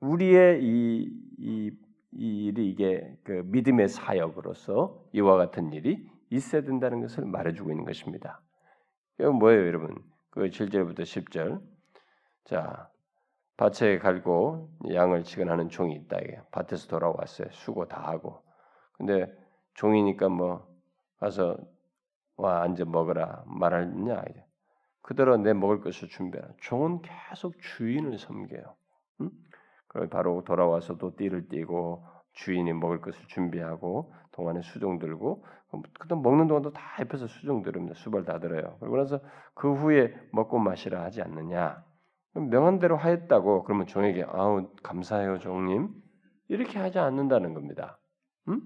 우리의 이, 이, 이 일이 이게 그 믿음의 사역으로서 이와 같은 일이 있어야 된다는 것을 말해주고 있는 것입니다. 이건 뭐예요, 여러분? 그 7절부터 10절. 자, 밭에 갈고 양을 치근하는 종이 있다. 이게 밭에서 돌아왔어요. 수고 다 하고. 근데 종이니까 뭐 가서 와 앉아 먹어라 말하냐 이제. 그대로 내 먹을 것을 준비하라. 종은 계속 주인을 섬겨요. 응? 그리고 바로 돌아와서 또 띠를 띠고 주인이 먹을 것을 준비하고 동안에 수종 들고 그다음 먹는 동안도 다 옆에서 수종 들습니다. 수발 다 들어요. 그러고 나서 그 후에 먹고 마시라 하지 않느냐. 명한 대로 하였다고 그러면 종에게 아우 감사해요 종님 이렇게 하지 않는다는 겁니다. 음?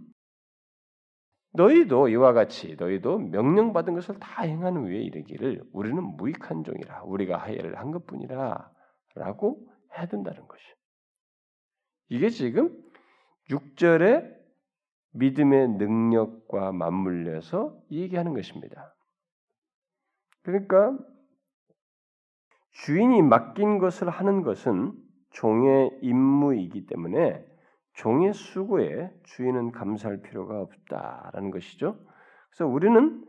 너희도 이와 같이 너희도 명령받은 것을 다 행하는 후에 이르기를 우리는 무익한 종이라 우리가 하야를 한 것뿐이라라고 해야 된다는 것이. 이게 지금 6절에 믿음의 능력과 맞물려서 얘기하는 것입니다. 그러니까 주인이 맡긴 것을 하는 것은 종의 임무이기 때문에 종의 수고에 주인은 감사할 필요가 없다라는 것이죠. 그래서 우리는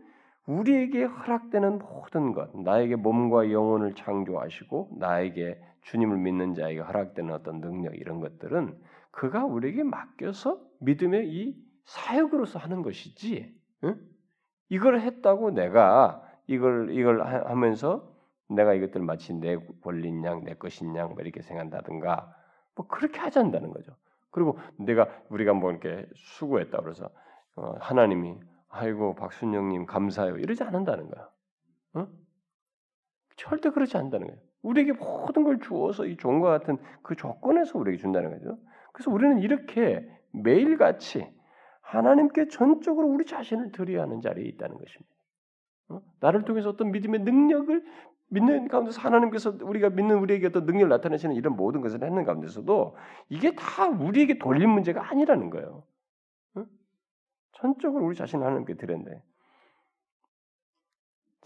우리에게 허락되는 모든 것, 나에게 몸과 영혼을 창조하시고 나에게 주님을 믿는 자에게 허락되는 어떤 능력 이런 것들은 그가 우리에게 맡겨서 믿음의 이 사역으로서 하는 것이지. 응? 이걸 했다고 내가 이걸 이걸 하면서 내가 이것들 마치 내 권리인 양, 내 것인 양, 뭐 이렇게 생각한다든가, 뭐 그렇게 하지 않는다는 거죠. 그리고 내가 우리가 뭐 이렇게 수고했다 그래서 어, 하나님이 아이고 박순영님 감사해요 이러지 않는다는 거야. 어? 절대 그렇지 않는다는 거예요. 우리에게 모든 걸 주어서 이 종과 같은 그 조건에서 우리에게 준다는 거죠. 그래서 우리는 이렇게 매일같이 하나님께 전적으로 우리 자신을 드려야 하는 자리에 있다는 것입니다. 어? 나를 통해서 어떤 믿음의 능력을 믿는 가운데서 하나님께서 우리가 믿는 우리에게 어떤 능력을 나타내시는 이런 모든 것을 했는 가운데서도 이게 다 우리에게 돌린 문제가 아니라는 거예요. 어? 전적으로 우리 자신을 하나님께 드렸는데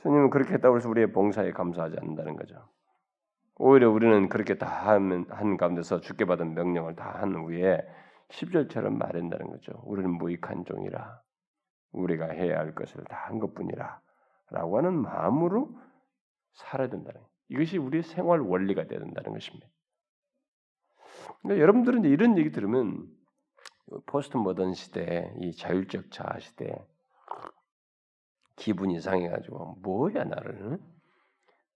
주님은 그렇게 했다고 해서 우리의 봉사에 감사하지 않는다는 거죠. 오히려 우리는 그렇게 다 한, 한 가운데서 주께 받은 명령을 다 한 후에 10절처럼 말한다는 거죠. 우리는 무익한 종이라. 우리가 해야 할 것을 다 한 것뿐이라. 라고 하는 마음으로 살아야 된다는 이것이 우리의 생활 원리가 되야 된다는 것입니다. 그러니까 여러분들은 이런 얘기 들으면 포스트 모던 시대, 이 자율적 자아 시대, 기분이 상해가지고 뭐야 나를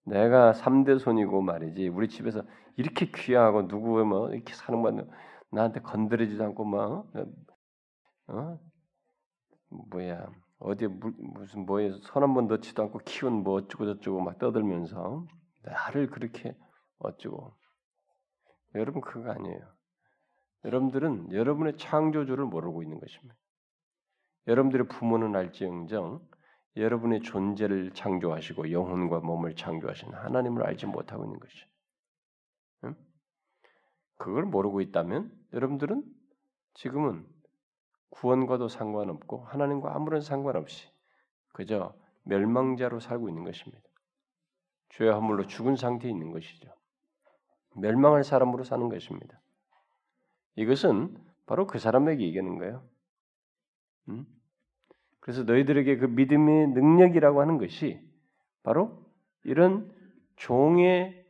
내가 3대 손이고 말이지 우리 집에서 이렇게 귀하고 누구 뭐 이렇게 사는 건 나한테 건드리지도 않고 뭐 어? 뭐야 어디에 무슨 뭐에 손 한 번 넣지도 않고 키운 뭐 어쩌고 저쩌고 막 떠들면서 나를 그렇게 어쩌고 여러분 그거 아니에요. 여러분들은 여러분의 창조주를 모르고 있는 것입니다. 여러분들의 부모는 알지언정 여러분의 존재를 창조하시고 영혼과 몸을 창조하신 하나님을 알지 못하고 있는 것이. 응? 그걸 모르고 있다면 여러분들은 지금은 구원과도 상관없고 하나님과 아무런 상관없이 그저 멸망자로 살고 있는 것입니다. 죄의 허물로 죽은 상태에 있는 것이죠. 멸망할 사람으로 사는 것입니다. 이것은 바로 그 사람에게 얘기하는 거예요. 음? 그래서 너희들에게 그 믿음의 능력이라고 하는 것이 바로 이런 종의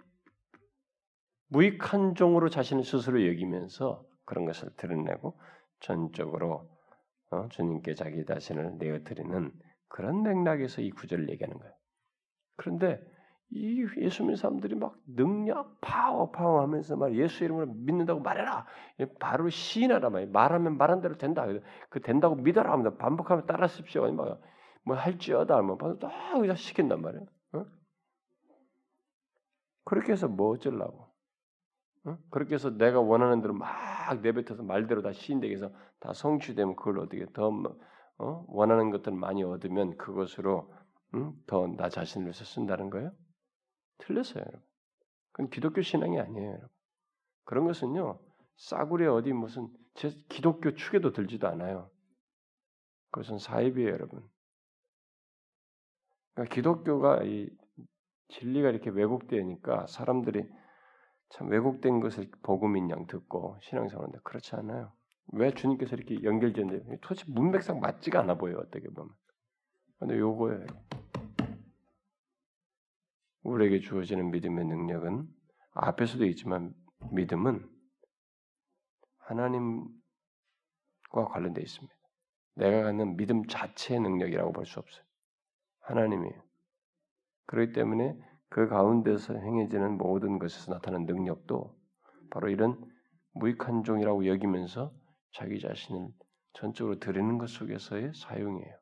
무익한 종으로 자신을 스스로 여기면서 그런 것을 드러내고 전적으로 어, 주님께 자기 자신을 내어드리는 그런 맥락에서 이 구절을 얘기하는 거예요. 그런데 이 예수 믿는 사람들이 막 능력 파워 파워 하면서 막 예수 이름으로 믿는다고 말해라. 바로 시인하라 말 말하면 말한 대로 된다. 그 된다고 믿어라 하면 반복하면 따라하십시오. 막 뭐 할지어다 하면 딱 그냥 시킨단 말이에요. 어? 그렇게 해서 뭐 어쩌려고? 어? 그렇게 해서 내가 원하는 대로 막 내뱉어서 말대로 다 시인되게 해서 다 성취되면 그걸 어떻게 더 어? 원하는 것들 많이 얻으면 그것으로 응? 더나 자신을 위해서 쓴다는 거예요? 틀렸어요, 여러분. 그건 기독교 신앙이 아니에요, 여러분. 그런 것은요, 싸구려 어디 무슨 제 기독교 축에도 들지도 않아요. 그것은 사입이에요, 여러분. 그러니까 기독교가 이 진리가 이렇게 왜곡되니까 사람들이 참 왜곡된 것을 복음인 양 듣고 신앙생활하는데 그렇지 않아요. 왜 주님께서 이렇게 연결되는데 도대체 문맥상 맞지가 않아 보여요, 어떻게 보면. 근데 요거예요. 우리에게 주어지는 믿음의 능력은 앞에서도 있지만 믿음은 하나님과 관련되어 있습니다. 내가 갖는 믿음 자체의 능력이라고 볼 수 없어요. 하나님이에요. 그렇기 때문에 그 가운데서 행해지는 모든 것에서 나타나는 능력도 바로 이런 무익한 종이라고 여기면서 자기 자신을 전적으로 드리는 것 속에서의 사용이에요.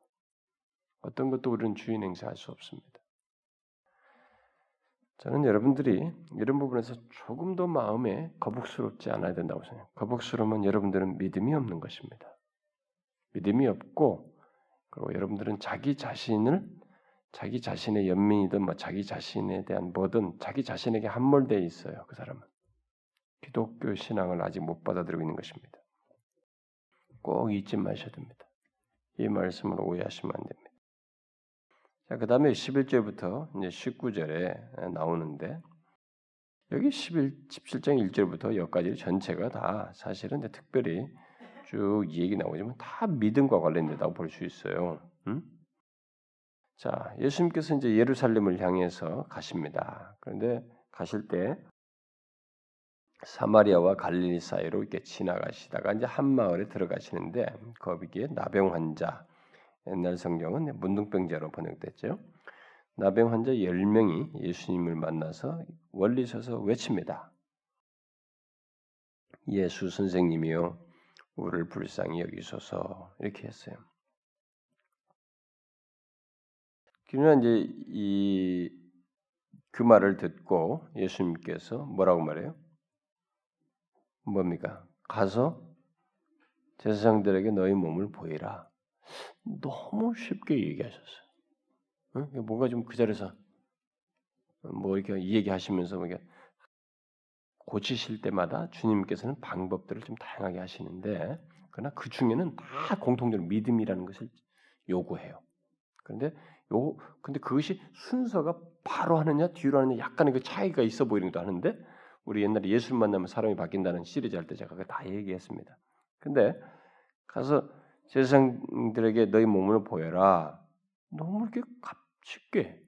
어떤 것도 우리는 주인 행사할 수 없습니다. 저는 여러분들이 이런 부분에서 조금 더 마음에 거북스럽지 않아야 된다고 생각해요. 거북스러우면 여러분들은 믿음이 없는 것입니다. 믿음이 없고 그리고 여러분들은 자기 자신을 자기 자신의 연민이든 뭐 자기 자신에 대한 뭐든 자기 자신에게 함몰되어 있어요. 그 사람은 기독교 신앙을 아직 못 받아들이고 있는 것입니다. 꼭 잊지 마셔야 됩니다. 이 말씀을 오해하시면 안 됩니다. 자, 그 다음에 11절부터 이제 19절에 나오는데, 여기 11, 17장 1절부터 여기까지 전체가 다 사실은 특별히 쭉 얘기 나오지만 다 믿음과 관련된다고 볼 수 있어요. 음? 자, 예수님께서 이제 예루살렘을 향해서 가십니다. 그런데 가실 때 사마리아와 갈릴리 사이로 이렇게 지나가시다가 이제 한 마을에 들어가시는데 거기에 나병 환자 옛날 성경은 문둥병자로 번역됐죠. 나병 환자 10명이 예수님을 만나서 원리 서서 외칩니다. 예수 선생님이요 우리를 불쌍히 여기소서 이렇게 했어요. 그러나 이제 이 그 말을 듣고 예수님께서 뭐라고 말해요? 뭡니까? 가서 제사장들에게 너희 몸을 보이라. 너무 쉽게 얘기하셨어요. 응? 뭔가 좀 그 자리에서 뭐 이렇게 이 얘기하시면서 뭐 고치실 때마다 주님께서는 방법들을 좀 다양하게 하시는데 그러나 그 중에는 다 공통적으로 믿음이라는 것을 요구해요. 그런데 요 근데 그것이 순서가 바로 하느냐 뒤로 하느냐 약간의 그 차이가 있어 보이는 것도 하는데 우리 옛날에 예수를 만나면 사람이 바뀐다는 시리즈 할 때 제가 다 얘기했습니다. 근데 가서 세상들에게 너희 몸을 보여라. 너무 이렇게 쉽게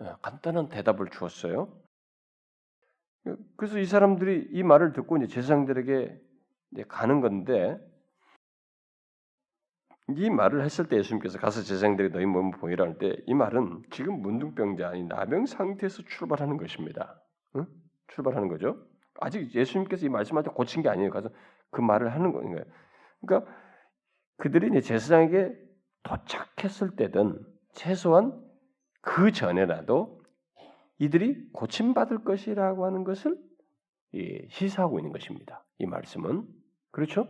예, 간단한 대답을 주었어요. 그래서 이 사람들이 이 말을 듣고 이제 제사장들에게 가는 건데 이 말을 했을 때 예수님께서 가서 제사장들이 너희 몸을 보이라 할때이 말은 지금 문둥병자 아닌 나병 상태에서 출발하는 것입니다. 응? 출발하는 거죠. 아직 예수님께서 이 말씀할 때 고친 게 아니에요. 가서 그 말을 하는 거예요. 그러니까 그들이 이제 제사장에게 도착했을 때든 최소한 그 전에라도 이들이 고침받을 것이라고 하는 것을 예, 시사하고 있는 것입니다. 이 말씀은 그렇죠?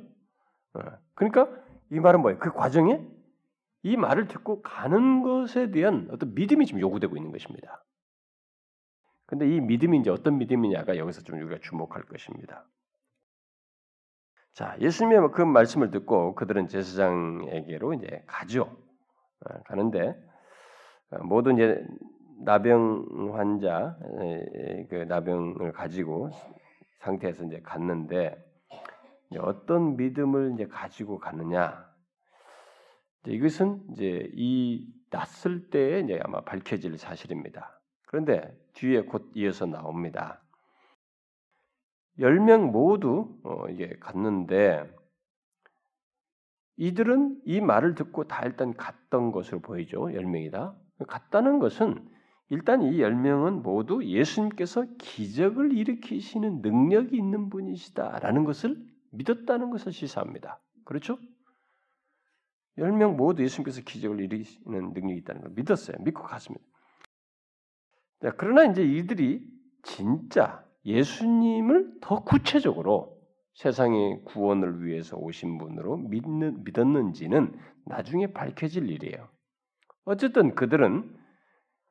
어, 그러니까 이 말은 뭐예요? 그 과정에 이 말을 듣고 가는 것에 대한 어떤 믿음이 지금 요구되고 있는 것입니다. 근데 이 믿음이 이제 어떤 믿음이냐가 여기서 좀 우리가 주목할 것입니다. 자, 예수님의 그 말씀을 듣고 그들은 제사장에게로 이제 가죠. 어, 가는데 어, 모든 이제 나병 환자 그 나병을 가지고 상태에서 이제 갔는데 어떤 믿음을 이제 가지고 가느냐 이것은 이제 이 났을 때에 이제 아마 밝혀질 사실입니다. 그런데 뒤에 곧 이어서 나옵니다. 열명 모두 어 이게 갔는데 이들은 이 말을 듣고 다 일단 갔던 것으로 보이죠. 열 명이다. 갔다는 것은 일단 이열 명은 모두 예수님께서 기적을 일으키시는 능력이 있는 분이시다라는 것을 믿었다는 것을 시사합니다. 그렇죠? 열명 모두 예수님께서 기적을 일으키는 능력이 있다는 걸 믿었어요. 믿고 갔습니다. 그러나 이제 이들이 진짜 예수님을 더 구체적으로 세상의 구원을 위해서 오신 분으로 믿는, 믿었는지는 나중에 밝혀질 일이에요. 어쨌든 그들은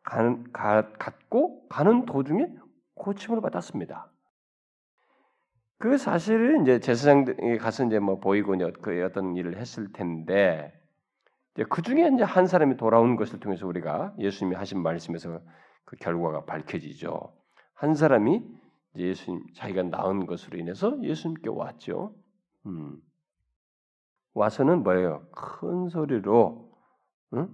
가는, 가, 갔고 가는 도중에 고침을 받았습니다. 그 사실을 이제 제사장에 가서 이제 뭐 보이고 그 어떤 일을 했을 텐데 그 중에 이제 한 사람이 돌아온 것을 통해서 우리가 예수님이 하신 말씀에서 그 결과가 밝혀지죠. 한 사람이 예수님 자기가 낳은 것으로 인해서 예수님께 왔죠. 음. 와서는 뭐예요? 큰 소리로 응?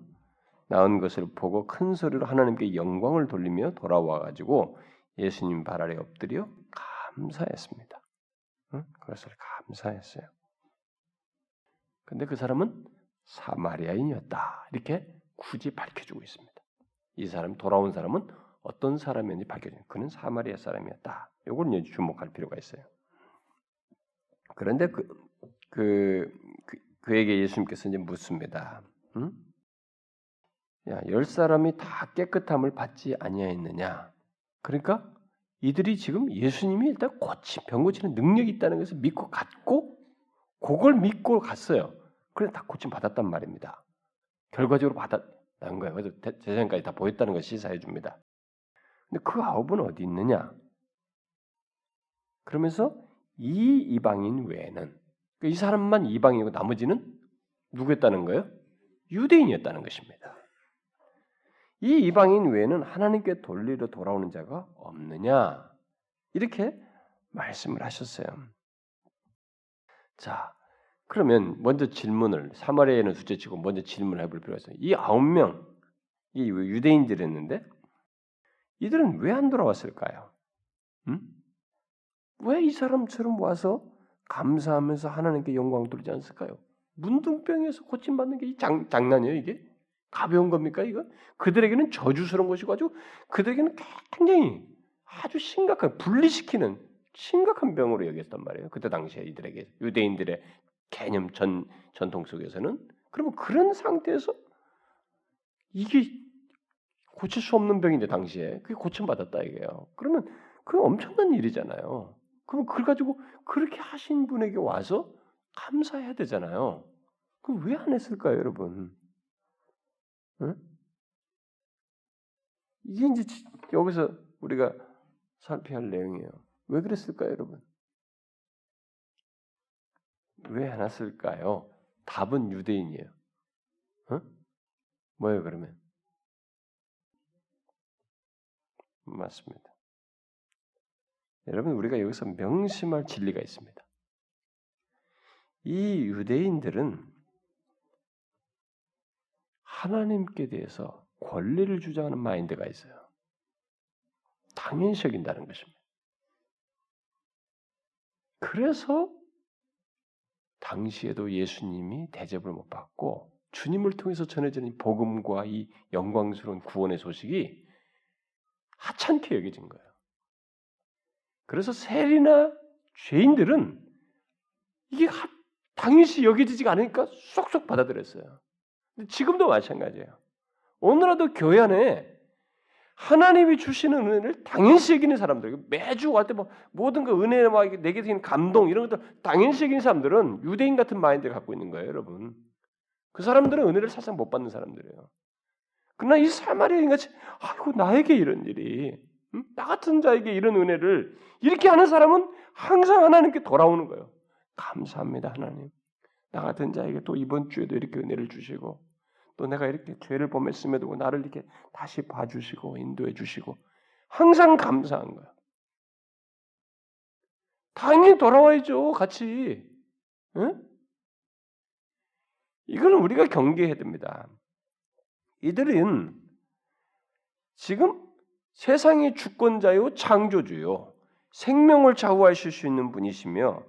낳은 것을 보고 큰 소리로 하나님께 영광을 돌리며 돌아와 가지고 예수님 발 아래 엎드려 감사했습니다. 응? 그것을 감사했어요. 근데 그 사람은 사마리아인이었다. 이렇게 굳이 밝혀주고 있습니다. 이 사람 돌아온 사람은 어떤 사람이었는지 밝혀져. 그는 사마리아 사람이었다. 이걸 이제 주목할 필요가 있어요. 그런데 그, 그, 그 그 에게 예수님께서 이제 묻습니다. 응? 야, 열 사람이 다 깨끗함을 받지 아니하였느냐? 그러니까 이들이 지금 예수님이 일단 고치 병 고치는 능력이 있다는 것을 믿고 갔고 그걸 믿고 갔어요. 그래서 다 고침 받았단 말입니다. 결과적으로 받았다는 거예요. 그래서 제사장까지 다 보였다는 것을 시사해 줍니다. 근데 그 아홉은 어디 있느냐? 그러면서 이 이방인 외에는 그러니까 이 사람만 이방인이고 나머지는 누구였다는 거예요? 유대인이었다는 것입니다. 이 이방인 외에는 하나님께 돌리러 돌아오는 자가 없느냐? 이렇게 말씀을 하셨어요. 자, 그러면 먼저 질문을 사마리아에는 둘째치고 먼저 질문을 해볼 필요가 있어요. 이 아홉 명, 이 유대인들이었는데 이들은 왜 안 돌아왔을까요? 음? 왜이 사람처럼 와서 감사하면서 하나님께 영광 돌리지 않았을까요? 문둥병에서 고침받는 게 장, 장난이에요, 이게? 가벼운 겁니까, 이거? 그들에게는 저주스러운 것이고 아주 그들에게는 굉장히 아주 심각한, 분리시키는 심각한 병으로 여겼단 말이에요. 그때 당시에 이들에게, 유대인들의 개념 전, 전통 속에서는. 그러면 그런 상태에서 이게 고칠 수 없는 병인데 당시에 그게 고침 받았다 이게요. 그러면 그 엄청난 일이잖아요. 그럼 그걸 가지고 그렇게 하신 분에게 와서 감사해야 되잖아요. 그럼 왜 안 했을까요, 여러분? 응? 이게 이제 여기서 우리가 살펴야 할 내용이에요. 왜 그랬을까요, 여러분? 왜안 했을까요? 답은 유대인이에요. 응? 뭐예요, 그러면? 맞습니다. 여러분 우리가 여기서 명심할 진리가 있습니다. 이 유대인들은 하나님께 대해서 권리를 주장하는 마인드가 있어요. 당연시 여긴다는 것입니다. 그래서 당시에도 예수님이 대접을 못 받고 주님을 통해서 전해지는 복음과 이 영광스러운 구원의 소식이 하찮게 여겨진 거예요. 그래서 세리나 죄인들은 이게 당연시 여겨지지가 않으니까 쏙쏙 받아들였어요. 지금도 마찬가지예요. 오늘라도 교회 안에 하나님이 주시는 은혜를 당연시 여기는 사람들, 매주 갈 때 뭐 모든 그 은혜 막 내게 되는 감동 이런 것들 당연시 여기는 사람들은 유대인 같은 마인드를 갖고 있는 거예요, 여러분. 그 사람들은 은혜를 사실 못 받는 사람들이에요. 그러나 이 사마리아인 같이 아이고 나에게 이런 일이 음? 나 같은 자에게 이런 은혜를 이렇게 하는 사람은 항상 하나님께 돌아오는 거예요. 감사합니다, 하나님. 나 같은 자에게 또 이번 주에도 이렇게 은혜를 주시고 또 내가 이렇게 죄를 범했음에도 나를 이렇게 다시 봐주시고 인도해 주시고 항상 감사한 거야. 당연히 돌아와야죠, 같이. 응? 이거는 우리가 경계해야 됩니다. 이들은 지금 세상의 주권자요, 창조주요, 생명을 좌우하실 수 있는 분이시며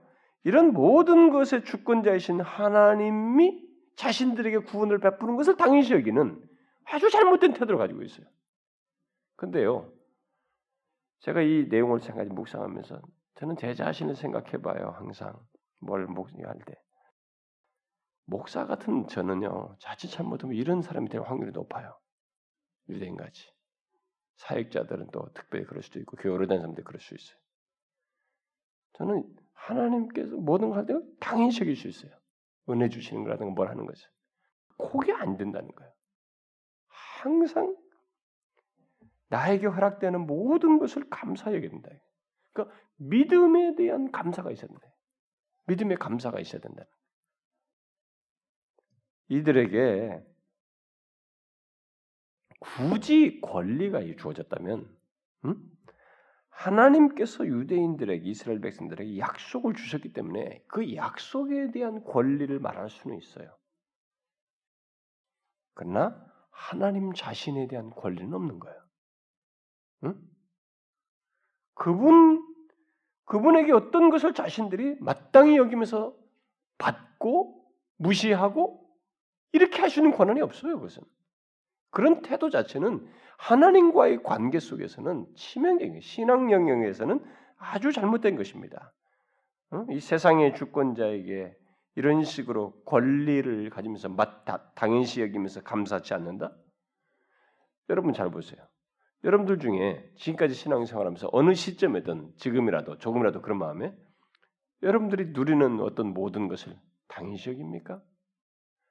이런 모든 것의 주권자이신 하나님이 자신들에게 구원을 베푸는 것을 당연시 여기는 아주 잘못된 태도를 가지고 있어요. 근데요, 제가 이 내용을 생각해 묵상하면서 저는 제 자신을 생각해봐요. 항상 뭘 목할 때 목사 같은 저는요 자칫 잘못하면 이런 사람이 될 확률이 높아요. 유대인같이 사역자들은 또 특별히 그럴 수도 있고 교회 오래 다니는 사람들 그럴 수 있어요. 저는 하나님께서 모든 걸할때 당연시 여길 수 있어요. 은혜 주시는 거라든가 뭘 하는 것을 그게 안 된다는 거예요. 항상 나에게 허락되는 모든 것을 감사히 여겨야 된다. 그러니까 믿음에 대한 감사가 있어야 된다. 믿음의 감사가 있어야 된다. 이들에게 굳이 권리가 주어졌다면, 음? 하나님께서 유대인들에게 이스라엘 백성들에게 약속을 주셨기 때문에 그 약속에 대한 권리를 말할 수는 있어요. 그러나 하나님 자신에 대한 권리는 없는 거예요. 응? 그분 그분에게 어떤 것을 자신들이 마땅히 여기면서 받고 무시하고 이렇게 하시는 권한이 없어요. 그것은 그런 태도 자체는 하나님과의 관계 속에서는 치명적인 신앙 영역에서는 아주 잘못된 것입니다. 어? 이 세상의 주권자에게 이런 식으로 권리를 가지면서 맞다 당연시 여기면서 감사치 않는다? 여러분 잘 보세요. 여러분들 중에 지금까지 신앙생활하면서 어느 시점에든 지금이라도 조금이라도 그런 마음에 여러분들이 누리는 어떤 모든 것을 당연시 여깁니까?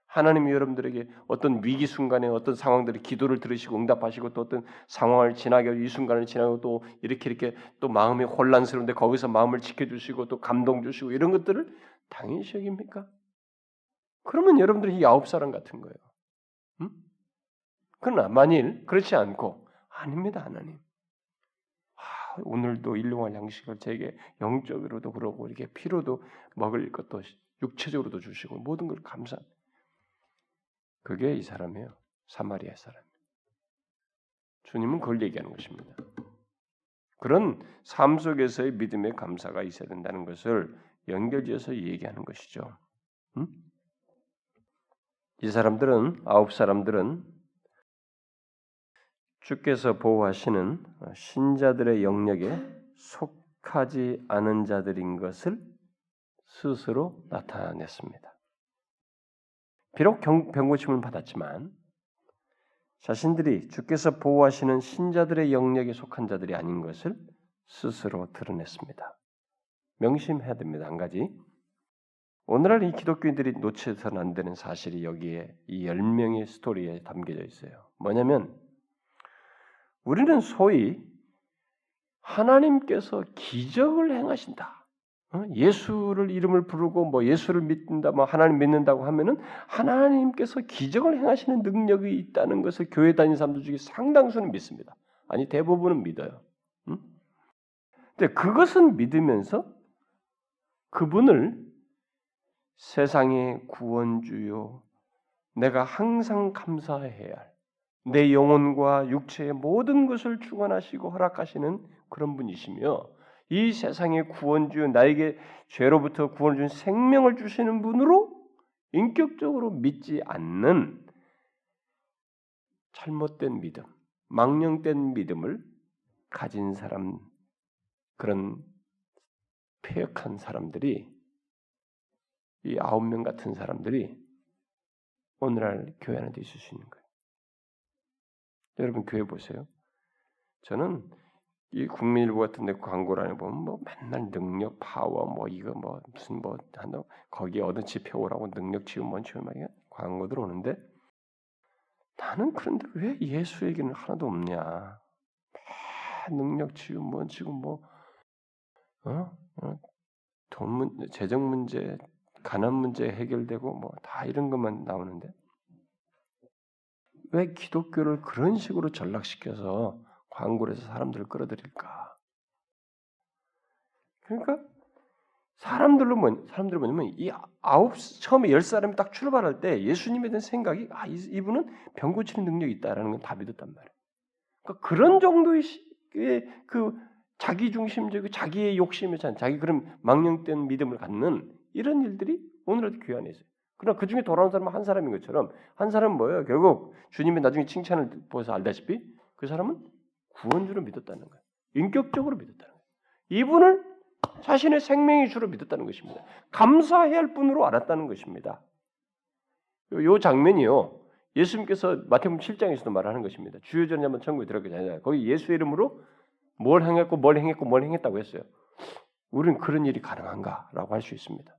하나님이 여러분들에게 어떤 위기 순간에 어떤 상황들이 기도를 들으시고 응답하시고 또 어떤 상황을 지나게 이 순간을 지나고 또 이렇게 이렇게 또 마음이 혼란스러운데 거기서 마음을 지켜주시고 또 감동 주시고 이런 것들을 당연시 여깁니까? 그러면 여러분들이 아홉 사람 같은 거예요. 음? 그러나 만일 그렇지 않고 아닙니다 하나님. 아, 오늘도 일용할 양식을 제게 영적으로도 그러고 이렇게 피로도 먹을 것도 육체적으로도 주시고 모든 걸 감사. 그게 이 사람이에요. 사마리아 사람. 주님은 그걸 얘기하는 것입니다. 그런 삶 속에서의 믿음의 감사가 있어야 된다는 것을 연결지어서 얘기하는 것이죠. 음? 이 사람들은 아홉 사람들은 주께서 보호하시는 신자들의 영역에 속하지 않은 자들인 것을 스스로 나타냈습니다. 비록 병고침을 받았지만 자신들이 주께서 보호하시는 신자들의 영역에 속한 자들이 아닌 것을 스스로 드러냈습니다. 명심해야 됩니다. 한 가지. 오늘날 이 기독교인들이 놓쳐서는 안 되는 사실이 여기에 이 열명의 스토리에 담겨져 있어요. 뭐냐면 우리는 소위 하나님께서 기적을 행하신다. 어? 예수를 이름을 부르고 뭐 예수를 믿는다, 뭐 하나님 믿는다고 하면은 하나님께서 기적을 행하시는 능력이 있다는 것을 교회 다니는 사람들 중에 상당수는 믿습니다. 아니 대부분은 믿어요. 응? 근데 그것은 믿으면서 그분을 세상의 구원주요, 내가 항상 감사해야 할, 내 영혼과 육체의 모든 것을 주관하시고 허락하시는 그런 분이시며 이 세상의 구원주 나에게 죄로부터 구원을 준 생명을 주시는 분으로 인격적으로 믿지 않는 잘못된 믿음, 망령된 믿음을 가진 사람 그런 폐역한 사람들이 이 아홉 명 같은 사람들이 오늘날 교회 안에 있을 수 있는 거예요. 여러분 교회 보세요. 저는 이 국민일보 같은 데 광고를 안에 보면 뭐 맨날 능력 파워 뭐 이거 뭐 무슨 뭐 한다 거기에 얻은 지표 오라고 능력 지원 원칙을 막 광고들 오는데 나는 그런데 왜 예수 얘기는 하나도 없냐? 능력 지원 원칙은 뭐 어? 어? 돈 문, 재정 문제, 가난 문제 해결되고 뭐 다 이런 것만 나오는데 왜 기독교를 그런 식으로 전락시켜서 광고를 해서 사람들을 끌어들일까? 그러니까 사람들로 뭐 사람들 뭐냐면 이 아홉 처음에 열 사람이 딱 출발할 때 예수님에 대한 생각이 아 이분은 병 고치는 능력이 있다라는 건 다 믿었단 말이에요. 그러니까 그런 정도의 그 자기 중심적이고 자기의 욕심에 찬 자기 그런 망령된 믿음을 갖는 이런 일들이 오늘도 안에 있어요. 그러나 그 중에 돌아온 사람은 한 사람인 것처럼 한 사람은 뭐예요? 결국 주님의 나중에 칭찬을 보서 알다시피 그 사람은 구원주를 믿었다는 거예요. 인격적으로 믿었다는 거예요. 이분을 자신의 생명의 주로 믿었다는 것입니다. 감사해야 할 분으로 알았다는 것입니다. 요 장면이요. 예수님께서 마태복음 7장에서도 말하는 것입니다. 주여 전에 한번 천국에 들어가기 전에 거기 예수 이름으로 뭘 행했고 뭘 행했고 뭘 행했다고 했어요. 우리는 그런 일이 가능한가라고 할 수 있습니다.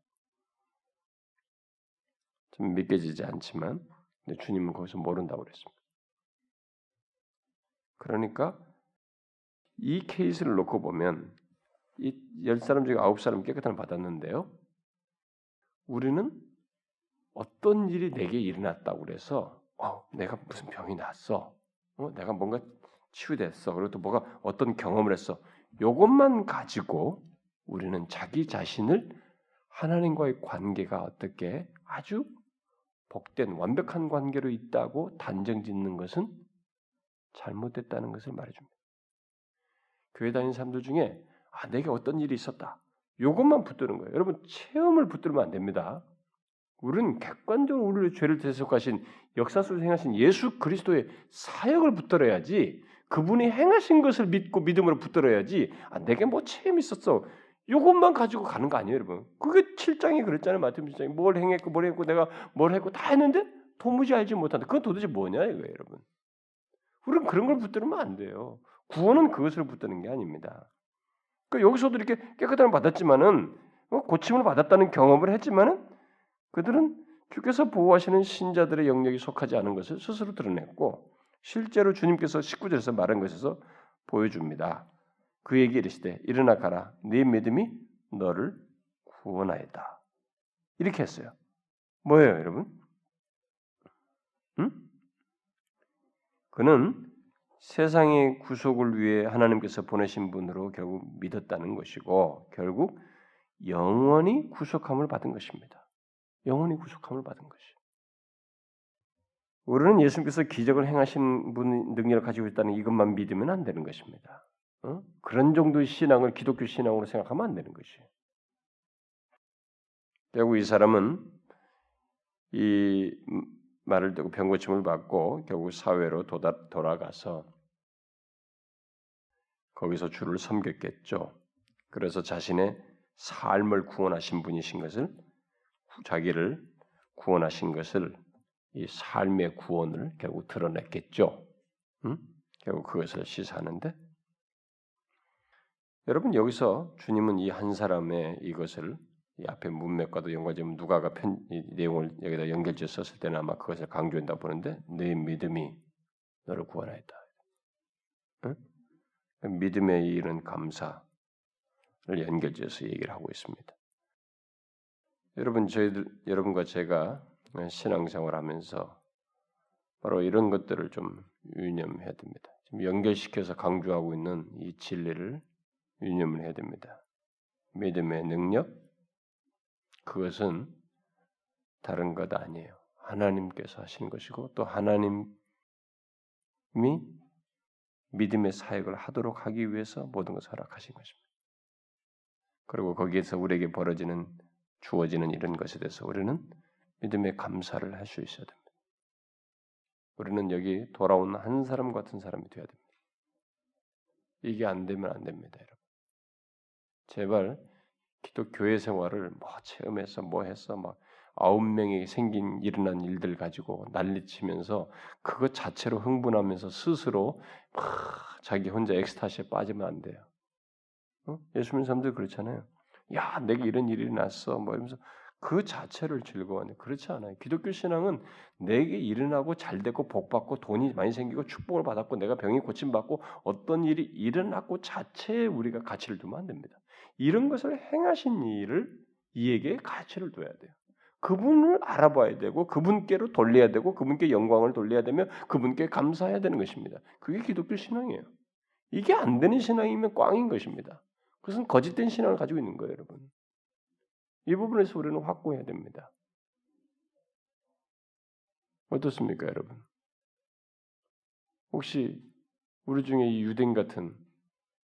좀 믿겨지지 않지만 주님은 거기서 모른다고 그랬습니다. 그러니까 이 케이스를 놓고 보면 이 열 사람 중에 아홉 사람 깨끗함을 받았는데요. 우리는 어떤 일이 내게 일어났다고 그래서 어, 내가 무슨 병이 났어. 어, 내가 뭔가 치유됐어. 그리고 또 뭐가 어떤 경험을 했어. 이것만 가지고 우리는 자기 자신을 하나님과의 관계가 어떻게 아주 복된 완벽한 관계로 있다고 단정 짓는 것은 잘못됐다는 것을 말해줍니다. 교회 다니는 사람들 중에 아 내게 어떤 일이 있었다. 이것만 붙드는 거예요. 여러분 체험을 붙들면 안 됩니다. 우리는 객관적으로 우리를 죄를 대속하신 역사 속에서 행하신 예수 그리스도의 사역을 붙들어야지 그분이 행하신 것을 믿고 믿음으로 붙들어야지 아, 내게 뭐 체험 있었어. 이것만 가지고 가는 거 아니에요 여러분. 그게 7장이 그랬잖아요. 마태복음 7장이. 뭘 행했고 뭘 했고 내가 뭘 했고 다 했는데 도무지 알지 못한다. 그건 도대체 뭐냐 이거예요 여러분. 우리는 그런 걸 붙들면 안 돼요 구원은 그것을 붙드는 게 아닙니다 그러니까 여기서도 이렇게 깨끗함을 받았지만은 어, 고침을 받았다는 경험을 했지만은 그들은 주께서 보호하시는 신자들의 영역이 속하지 않은 것을 스스로 드러냈고 실제로 주님께서 19절에서 말한 것에서 보여줍니다. 그에게 이르시되 일어나 가라 네 믿음이 너를 구원하였다. 이렇게 했어요. 뭐예요, 여러분? 응? 그는 세상의 구속을 위해 하나님께서 보내신 분으로 결국 믿었다는 것이고 결국 영원히 구속함을 받은 것입니다. 영원히 구속함을 받은 것이. 우리는 예수님께서 기적을 행하신 분 능력을 가지고 있다는 이것만 믿으면 안 되는 것입니다. 어? 그런 정도의 신앙을 기독교 신앙으로 생각하면 안 되는 것이에요. 결국 이 사람은 이 말을 듣고 병고침을 받고 결국 사회로 도다, 돌아가서 거기서 주를 섬겼겠죠. 그래서 자신의 삶을 구원하신 분이신 것을 자기를 구원하신 것을 이 삶의 구원을 결국 드러냈겠죠. 음? 결국 그것을 시사하는데 여러분 여기서 주님은 이 한 사람의 이것을 이 앞에 문맥과도 연관되면 누가가 편, 이 내용을 여기다 연결지어 썼을 때는 아마 그것을 강조한다 보는데 네 믿음이 너를 구원하였다. 응? 믿음에 이르는 감사를 연결지어서 얘기를 하고 있습니다. 여러분 저희들 여러분과 제가 신앙생활 하면서 바로 이런 것들을 좀 유념해야 됩니다. 지금 연결시켜서 강조하고 있는 이 진리를 유념을 해야 됩니다. 믿음의 능력 그것은 다른 것 아니에요. 하나님께서 하신 것이고 또 하나님이 믿음의 사역을 하도록 하기 위해서 모든 것을 허락하신 것입니다. 그리고 거기에서 우리에게 벌어지는 주어지는 이런 것에 대해서 우리는 믿음의 감사를 할 수 있어야 됩니다. 우리는 여기 돌아온 한 사람 같은 사람이 되어야 됩니다. 이게 안 되면 안 됩니다, 여러분. 제발 기독 교회 생활을 뭐 체험해서 뭐 해서 막 아홉 명이 생긴 일어난 일들 가지고 난리치면서 그것 자체로 흥분하면서 스스로 막 자기 혼자 엑스타시에 빠지면 안 돼요. 어? 예수 믿는 사람들 그렇잖아요. 야, 내게 이런 일이 났어. 뭐 이러면서 그 자체를 즐거워하는 그렇지 않아요. 기독교 신앙은 내게 일어나고 잘 되고 복 받고 돈이 많이 생기고 축복을 받았고 내가 병이 고침 받고 어떤 일이 일어났고 자체에 우리가 가치를 두면 안 됩니다. 이런 것을 행하신 일을 이에게 가치를 둬야 돼요. 그분을 알아봐야 되고 그분께로 돌려야 되고 그분께 영광을 돌려야 되며 그분께 감사해야 되는 것입니다. 그게 기독교 신앙이에요. 이게 안 되는 신앙이면 꽝인 것입니다. 그것은 거짓된 신앙을 가지고 있는 거예요, 여러분. 이 부분에서 우리는 확고해야 됩니다. 어떻습니까, 여러분? 혹시 우리 중에 이 유대인 같은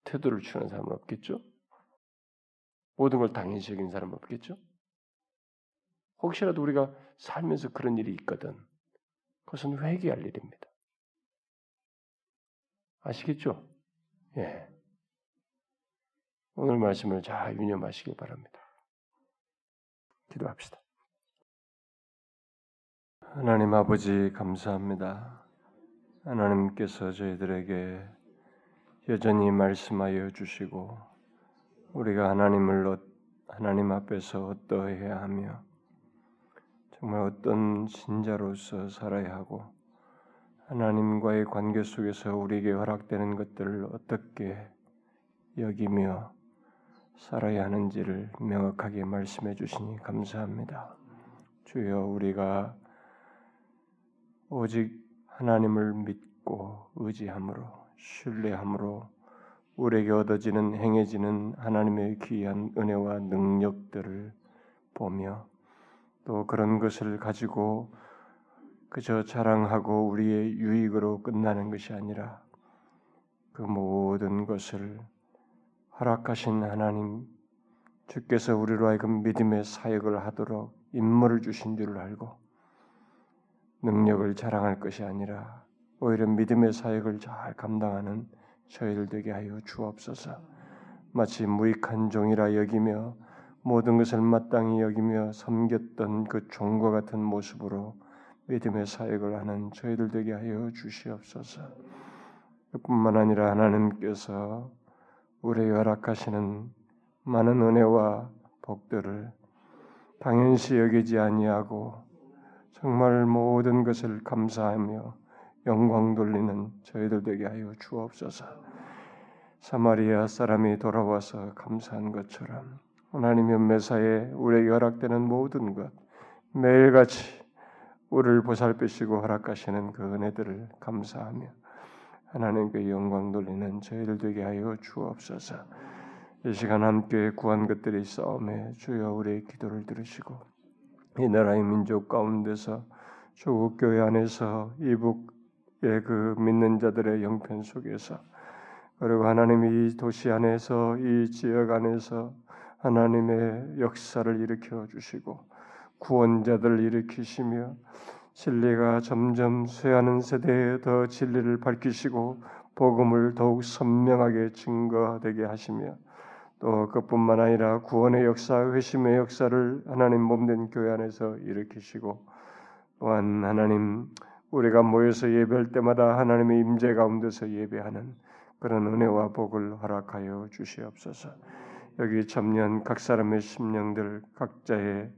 태도를 취하는 사람은 없겠죠? 모든 걸 당연시 여기는 사람은 없겠죠? 혹시라도 우리가 살면서 그런 일이 있거든. 그것은 회개할 일입니다. 아시겠죠? 예. 오늘 말씀을 잘 유념하시길 바랍니다. 기도합시다. 하나님 아버지 감사합니다. 하나님께서 저희들에게 여전히 말씀하여 주시고 우리가 하나님을 하나님 앞에서 어떠해야 하며 정말 어떤 신자로서 살아야 하고 하나님과의 관계 속에서 우리에게 허락되는 것들을 어떻게 여기며 살아야 하는지를 명확하게 말씀해 주시니 감사합니다. 주여 우리가 오직 하나님을 믿고 의지함으로 신뢰함으로 우리에게 얻어지는 행해지는 하나님의 귀한 은혜와 능력들을 보며 또 그런 것을 가지고 그저 자랑하고 우리의 유익으로 끝나는 것이 아니라 그 모든 것을 허락하신 하나님 주께서 우리로 하여금 믿음의 사역을 하도록 인물을 주신 줄을 알고 능력을 자랑할 것이 아니라 오히려 믿음의 사역을 잘 감당하는 저희들 되게 하여 주옵소서. 마치 무익한 종이라 여기며 모든 것을 마땅히 여기며 섬겼던 그 종과 같은 모습으로 믿음의 사역을 하는 저희들 되게 하여 주시옵소서. 뿐만 아니라 하나님께서 우리에게 허락하시는 많은 은혜와 복들을 당연시 여기지 아니하고 정말 모든 것을 감사하며 영광 돌리는 저희들 되게 하여 주옵소서. 사마리아 사람이 돌아와서 감사한 것처럼 하나님의 매사에 우리에게 허락되는 모든 것 매일같이 우리를 보살피시고 허락하시는 그 은혜들을 감사하며 하나님께 영광 돌리는 저희들 되게 하여 주옵소서. 이 시간 함께 구한 것들이 싸움에 주여 우리의 기도를 들으시고 이 나라의 민족 가운데서 조국 교회 안에서 이북 의그 믿는 자들의 영편 속에서. 그리고 하나님이 이 도시 안에서 이 지역 안에서 하나님의 역사를 일으켜 주시고 구원자들을 일으키시며 진리가 점점 쇠하는 세대에 더 진리를 밝히시고 복음을 더욱 선명하게 증거되게 하시며 또 그뿐만 아니라 구원의 역사, 회심의 역사를 하나님 몸된 교회 안에서 일으키시고 또한 하나님 우리가 모여서 예배할 때마다 하나님의 임재 가운데서 예배하는 그런 은혜와 복을 허락하여 주시옵소서. 여기 참여한 각 사람의 심령들 각자의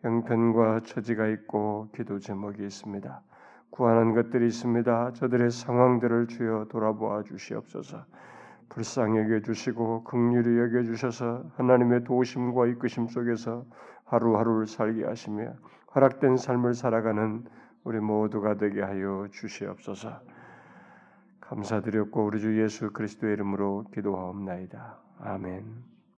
형편과 처지가 있고 기도 제목이 있습니다. 구하는 것들이 있습니다. 저들의 상황들을 주여 돌아보아 주시옵소서. 불쌍히 여겨 주시고 긍휼히 여겨 주셔서 하나님의 도우심과 이끄심 속에서 하루하루를 살게 하시며 허락된 삶을 살아가는 우리 모두가 되게 하여 주시옵소서. 감사드렸고 우리 주 예수 그리스도의 이름으로 기도하옵나이다. 아멘.